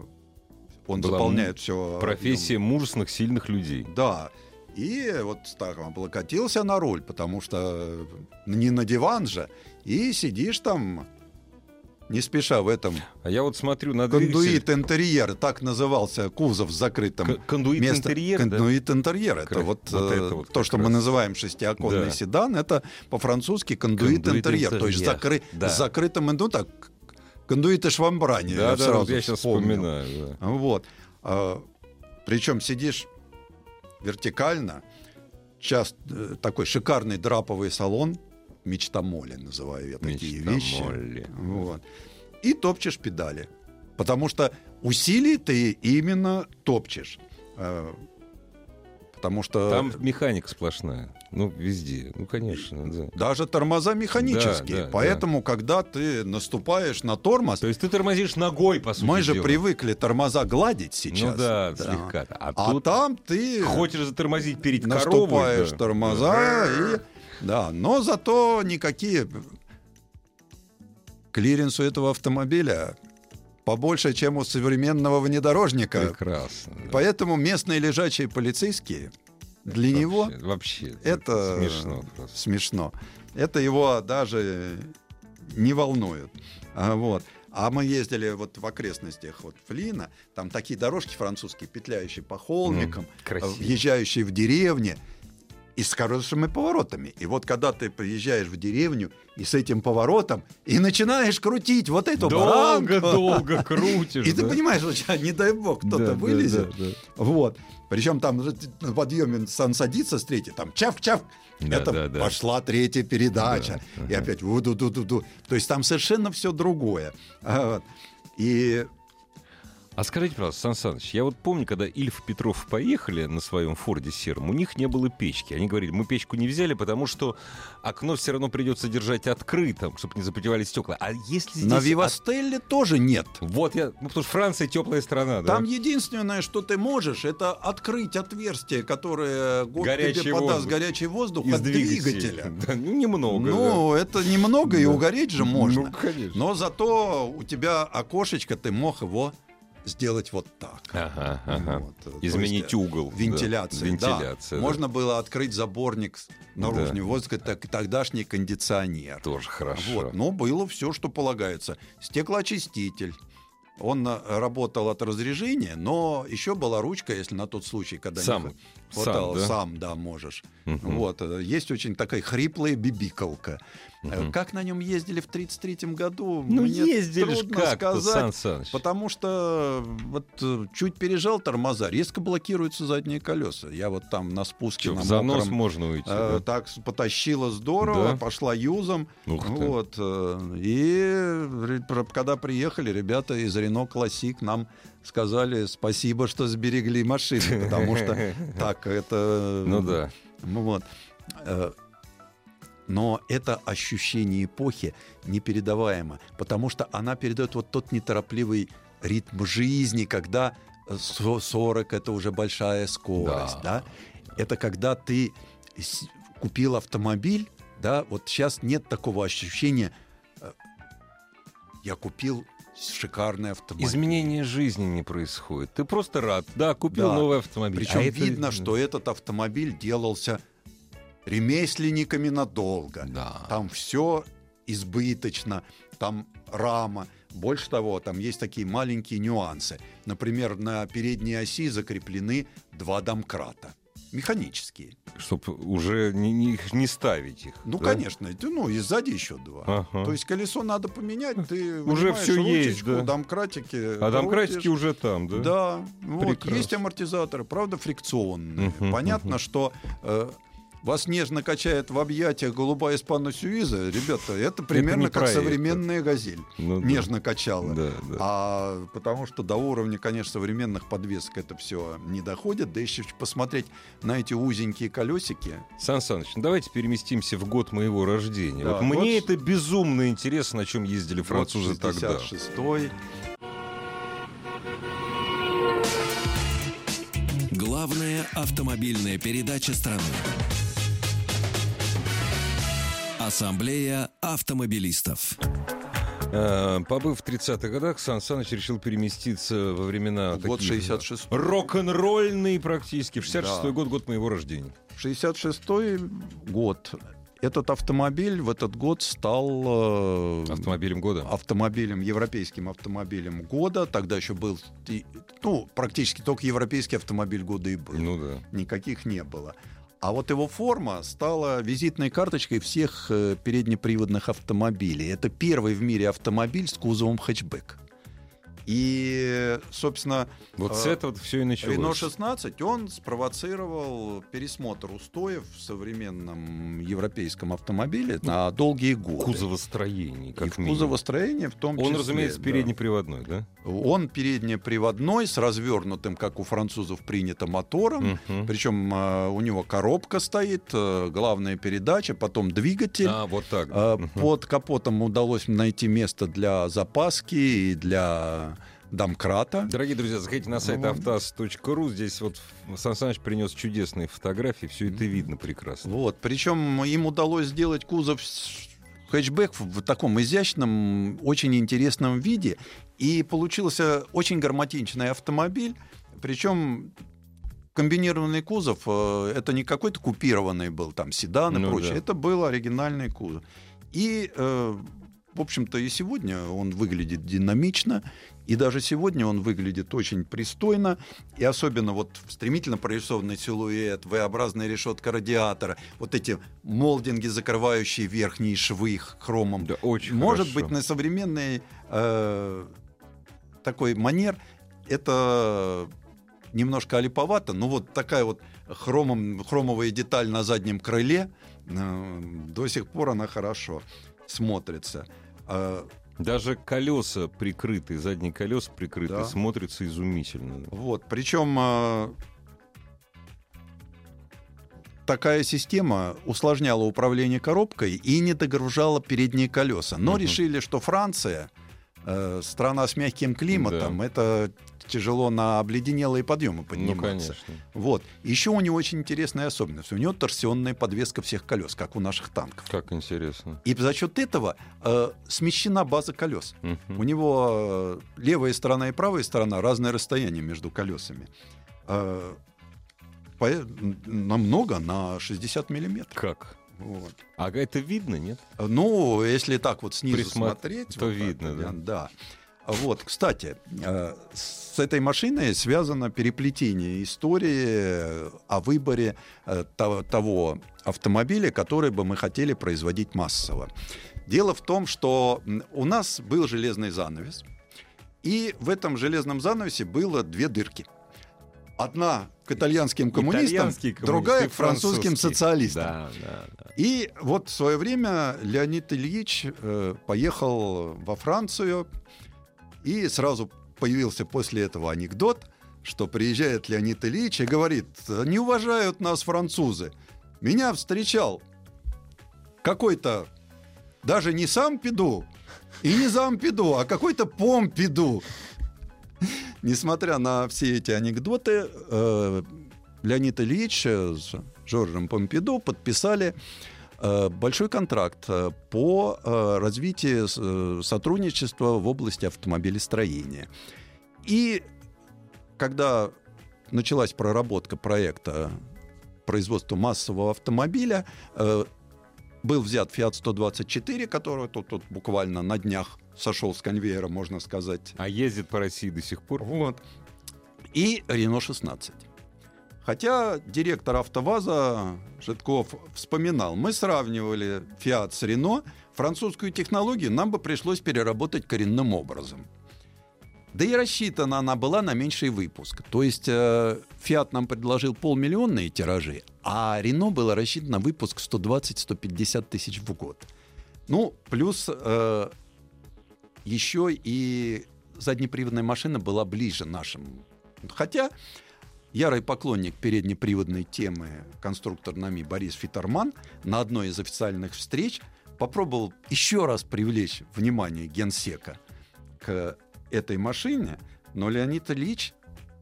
он Была заполняет все... Профессия мужественных, сильных людей. Да. И вот так облокотился на руль, потому что не на диван же. И сидишь там, не спеша в этом. А я вот смотрю на двигатель. Кондуит интерьер, так назывался кузов с закрытым К- Кондуит место- интерьер, да? Кондуит интерьер. Это Кра- вот, вот э, это вот то, как что мы раз. называем шестиоконный Да. седан, это по-французски кондуит, Кондуит интерьер. То есть интерьер, закры- да. с закрытым, ну так, кондуит и швамбрани. Да, да, сразу вот я сейчас вспомнил. вспоминаю. да. Вот. причем сидишь вертикально, часто э, такой шикарный драповый салон, мечта Молли называю я такие Мечта вещи. Молли. Вот. И топчешь педали. Потому что усилий ты именно топчешь. Потому что Там механика сплошная. Ну, везде. Ну, конечно, да. даже тормоза механические. Да, да, Поэтому, когда ты наступаешь на тормоз, То есть ты тормозишь ногой, по сути мы же дела. привыкли тормоза гладить сейчас. Ну да, слегка. А, А тут там ты хочешь затормозить перед коровой. наступаешь да. тормоза и да, но зато никакие клиренс у этого автомобиля побольше, чем у современного внедорожника. Прекрасно. да. Поэтому местные лежачие полицейские для него Вообще, Вообще. это Смешно просто. смешно. Это его даже не волнует. А, вот. А мы ездили вот в окрестностях вот Флина, там такие дорожки французские, петляющие по холмикам, красиво. въезжающие в деревни. И с хорошими поворотами. И вот когда ты приезжаешь в деревню и с этим поворотом, и начинаешь крутить вот эту. Долго-долго крутишь. И ты да? понимаешь, что не дай бог, кто-то Да, вылезет. да. Вот. Причем там на подъеме сан садится с третьей, там чав-чав. Да, это да, да. пошла третья передача. Да, И опять ву-ду-ду-ду-ду. То есть там совершенно все другое. А. И А скажите, пожалуйста, Сан Саныч, я вот помню, когда Ильф и Петров поехали на своем Форде сером, у них не было печки. Они говорили, мы печку не взяли, потому что окно все равно придется держать открытым, чтобы не запотевали стекла. А если здесь... на от- Вивастелле тоже нет. Вот я... Ну, потому что Франция теплая страна, да? Там единственное, что ты можешь, это открыть отверстие, которое го- Горячий тебе подаст воздух. горячий воздух Из от двигателя. Да, ну, немного. Ну, это немного, и Да. угореть же да. можно. Ну, конечно. Но зато у тебя окошечко, ты мог его сделать вот так. Ага, ага. Вот, Изменить есть, угол. да. Вентиляция. Вентиляция, да. да. Можно было открыть заборник наружный Да. воздух, так, тогдашний кондиционер. Тоже хорошо. Вот. Но было все, что полагается. Стеклоочиститель. Он э, работал от разрежения, но еще была ручка, если на тот случай, когда Сам. не хватало, Сам, да? сам, да, можешь. Мгм. Вот, э, есть очень такая хриплая бибикалка. Э, Мгм. Как на нем ездили в 1933 году? Ну, мне ездили трудно Сан сказать. Саныч. Потому что вот э, чуть пережал тормоза, резко блокируются задние колеса. Я вот там на спуске Чё, на в занос мокром, можно уйти. э, да? так потащила здорово, Да? пошла юзом. Ух. Вот, э, и когда приехали, ребята из Рено Классик нам сказали спасибо, что сберегли машины, потому что так это... Ну да. Вот. Э, Но это ощущение эпохи непередаваемо, потому что она передает вот тот неторопливый ритм жизни, когда э, со- 40 это уже большая скорость, Да. да. Это когда ты купил автомобиль, да, вот сейчас нет такого ощущения, э, я купил шикарный автомобиль. Изменение жизни не происходит. Ты просто рад. Да, купил Да. новый автомобиль. Причем А это- видно, что этот автомобиль делался ремесленниками надолго. Да. Там все избыточно, там рама. Больше того, там есть такие маленькие нюансы. Например, на передней оси закреплены два домкрата. Механические. Чтобы уже не, не, не ставить их. Ну, да? конечно, это, ну и сзади еще два. Ага. То есть колесо надо поменять, ты Уже всё есть, да. домкратики. А крутишь. кратики уже там, да? Да, вот, есть амортизаторы, правда, фрикционные. Мгм, Понятно, мгм. что э, вас нежно качает в объятиях голубая испана Сюиза. Ребята, это примерно не как про это. современная газель. Ну да. Нежно качала. Да, да. А потому что до уровня, конечно, современных подвесок это все не доходит. Да еще посмотреть на эти узенькие колесики. Сан Саныч, ну давайте переместимся в год моего рождения. Да, вот мне год- это безумно интересно, на чем ездили французы Вот тогда. 66-й. Главная автомобильная передача страны. Ассамблея автомобилистов. Э, Побыв в 30-х годах, Сан Саныч решил переместиться во времена Год таких, 66 рок-н-ролльный практически. 66-й Да. год, год моего рождения. 66 год. Этот автомобиль в этот год стал э, Автомобилем года. автомобилем, европейским автомобилем года. Тогда еще был, ну, практически только европейский автомобиль года и был. Ну да. Никаких не было. А вот его форма стала визитной карточкой всех э, переднеприводных автомобилей. Это первый в мире автомобиль с кузовом хэтчбэк. И, собственно, Вот э, с этого все и началось. Рено 16, он спровоцировал пересмотр устоев в современном европейском автомобиле на долгие годы. Кузовостроение, И как в минимум. кузовостроении в том Он, числе. разумеется, да. переднеприводной, да? Он переднеприводной с развернутым, как у французов принято, мотором. Мгм. Причем э, у него коробка стоит, э, главная передача, потом двигатель. А, вот так. Э. Под капотом удалось найти место для запаски и для домкрата. Дорогие друзья, заходите на сайт Ну. автаз.ру. Здесь вот Сан Саныч принес чудесные фотографии. Все это видно прекрасно. Вот. Причем им удалось сделать кузов хэтчбэк в таком изящном, очень интересном виде. И получился очень гармоничный автомобиль. Причем комбинированный кузов, э, это не какой-то купированный был, там, седан и Ну прочее. да. Это был оригинальный кузов. И э, в общем-то, и сегодня он выглядит динамично, и даже сегодня он выглядит очень пристойно, и особенно вот стремительно прорисованный силуэт, V-образная решетка радиатора, вот эти молдинги, закрывающие верхние швы хромом. Да, очень Может хорошо. быть, на современный э, такой манер это немножко олиповато, но вот такая вот хромом, хромовая деталь на заднем крыле, э, до сих пор она хорошо смотрится. А, Даже колеса прикрыты, задние колеса прикрыты, Да. смотрятся изумительно. Вот, причем э, такая система усложняла управление коробкой и не догружала передние колеса. Но Мгм. решили, что Франция, э, страна с мягким климатом, это тяжело на обледенелые подъемы Ну, подниматься. конечно. Вот. Еще у него очень интересная особенность. У него торсионная подвеска всех колес, как у наших танков. Как интересно. И за счет этого э, смещена база колес. Мгм. У него э, левая сторона и правая сторона разное расстояние между колесами. Э, по- намного на 60 миллиметров. Как? Вот. А это видно, нет? Ну, если так вот снизу Присма- смотреть, то вот так видно, вот, да. Вот, кстати, э, с этой машиной связано переплетение истории о выборе э, то- того автомобиля, который бы мы хотели производить массово. Дело в том, что у нас был железный занавес, и в этом железном занавесе было две дырки. Одна к итальянским коммунистам, коммунисты другая к французским социалистам. Да, да, да. И вот в свое время Леонид Ильич э, поехал во Францию, и сразу появился после этого анекдот, что приезжает Леонид Ильич и говорит, не уважают нас французы. Меня встречал какой-то даже не сам Пиду и не зам Пиду, а какой-то Помпиду. Несмотря на все эти анекдоты, э, Леонид Ильич с Жоржем Помпиду подписали большой контракт э, по э, развитию э, сотрудничества в области автомобилестроения. И когда началась проработка проекта производства массового автомобиля, э, был взят Fiat 124, который тут, тут буквально на днях сошел с конвейера, можно сказать, А ездит по России до сих пор? вот. И Рено 16. Хотя директор АвтоВАЗа Житков вспоминал, мы сравнивали Fiat с Рено, французскую технологию нам бы пришлось переработать коренным образом. Да и рассчитана она была на меньший выпуск. То есть э, Fiat нам предложил полмиллионные тиражи, а Рено было рассчитано на выпуск 120-150 тысяч в год. Ну, плюс э, еще и заднеприводная машина была ближе нашим. Хотя ярый поклонник переднеприводной темы конструктор НАМИ Борис Фитерман на одной из официальных встреч попробовал еще раз привлечь внимание генсека к этой машине, но Леонид Ильич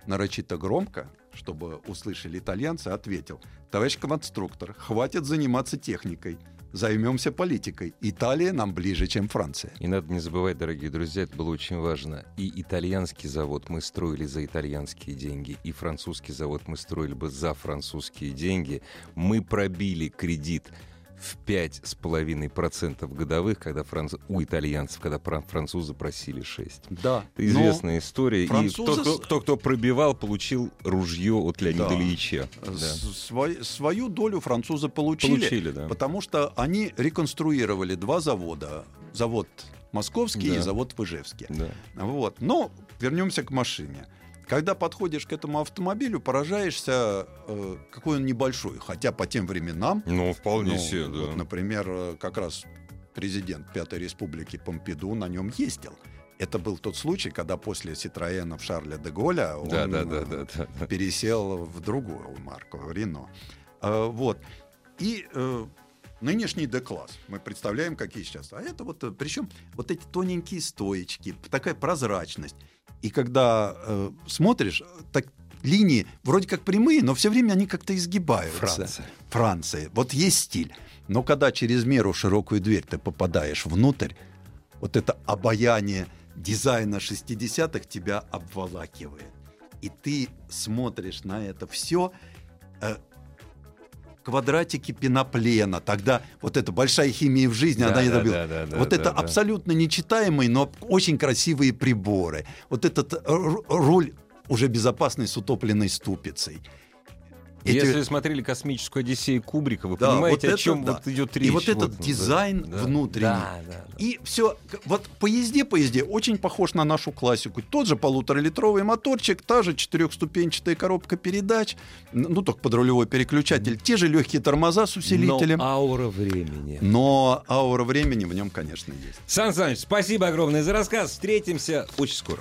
нарочито громко, чтобы услышали итальянцы, ответил, товарищ конструктор, хватит заниматься техникой, займемся политикой. Италия нам ближе, чем Франция. И надо не забывать, дорогие друзья, это было очень важно. И итальянский завод мы строили за итальянские деньги, и французский завод мы строили бы за французские деньги. Мы пробили кредит в 5,5% годовых, когда франц... у итальянцев, когда фран- французы просили 6. Да. Это известная история. И французы кто, кто, кто, кто пробивал, получил ружье от Леонида Да. Ильича. Да. Свой- свою долю французы получили, Получили, да. потому что они реконструировали два завода. Завод Московский Да. и завод в Ижевске. Да. Вот. Но вернемся к машине. Когда подходишь к этому автомобилю, поражаешься, э, какой он небольшой. Хотя по тем временам, Ну, вполне ну, себе, да. вот, например, э, как раз президент Пятой Республики Помпиду на нем ездил. Это был тот случай, когда после Ситроенов Шарля де Голля он Да, да, да, э, да, да, пересел в другую марку, в Рено. А, вот. И э, нынешний D-класс. Мы представляем, какие сейчас. А это вот, причем вот эти тоненькие стоечки, такая прозрачность. И когда э, смотришь, так линии вроде как прямые, но все время они как-то изгибаются. Франция. Франция. Вот есть стиль. Но когда через меру широкую дверь ты попадаешь внутрь, вот это обаяние дизайна 60-х тебя обволакивает. И ты смотришь на это все квадратики пеноплена. Тогда вот эта большая химия в жизни, Да, она не да, добилась. да, да, да, вот да, это да. абсолютно нечитаемые, но очень красивые приборы. Вот этот э, руль уже безопасный с утопленной ступицей. Эти- Если смотрели «Космическую Одиссею» Кубрика, вы Да, понимаете, вот о чем да. вот идет И речь. вот этот да, дизайн да, внутренний. Да, да, да. И все, вот по езде, по езде очень похож на нашу классику. Тот же полуторалитровый моторчик, та же четырехступенчатая коробка передач, ну только подрулевой переключатель, те же легкие тормоза с усилителем. Но аура времени. Но аура времени в нем, конечно, есть. Сан Саныч, спасибо огромное за рассказ. Встретимся очень скоро.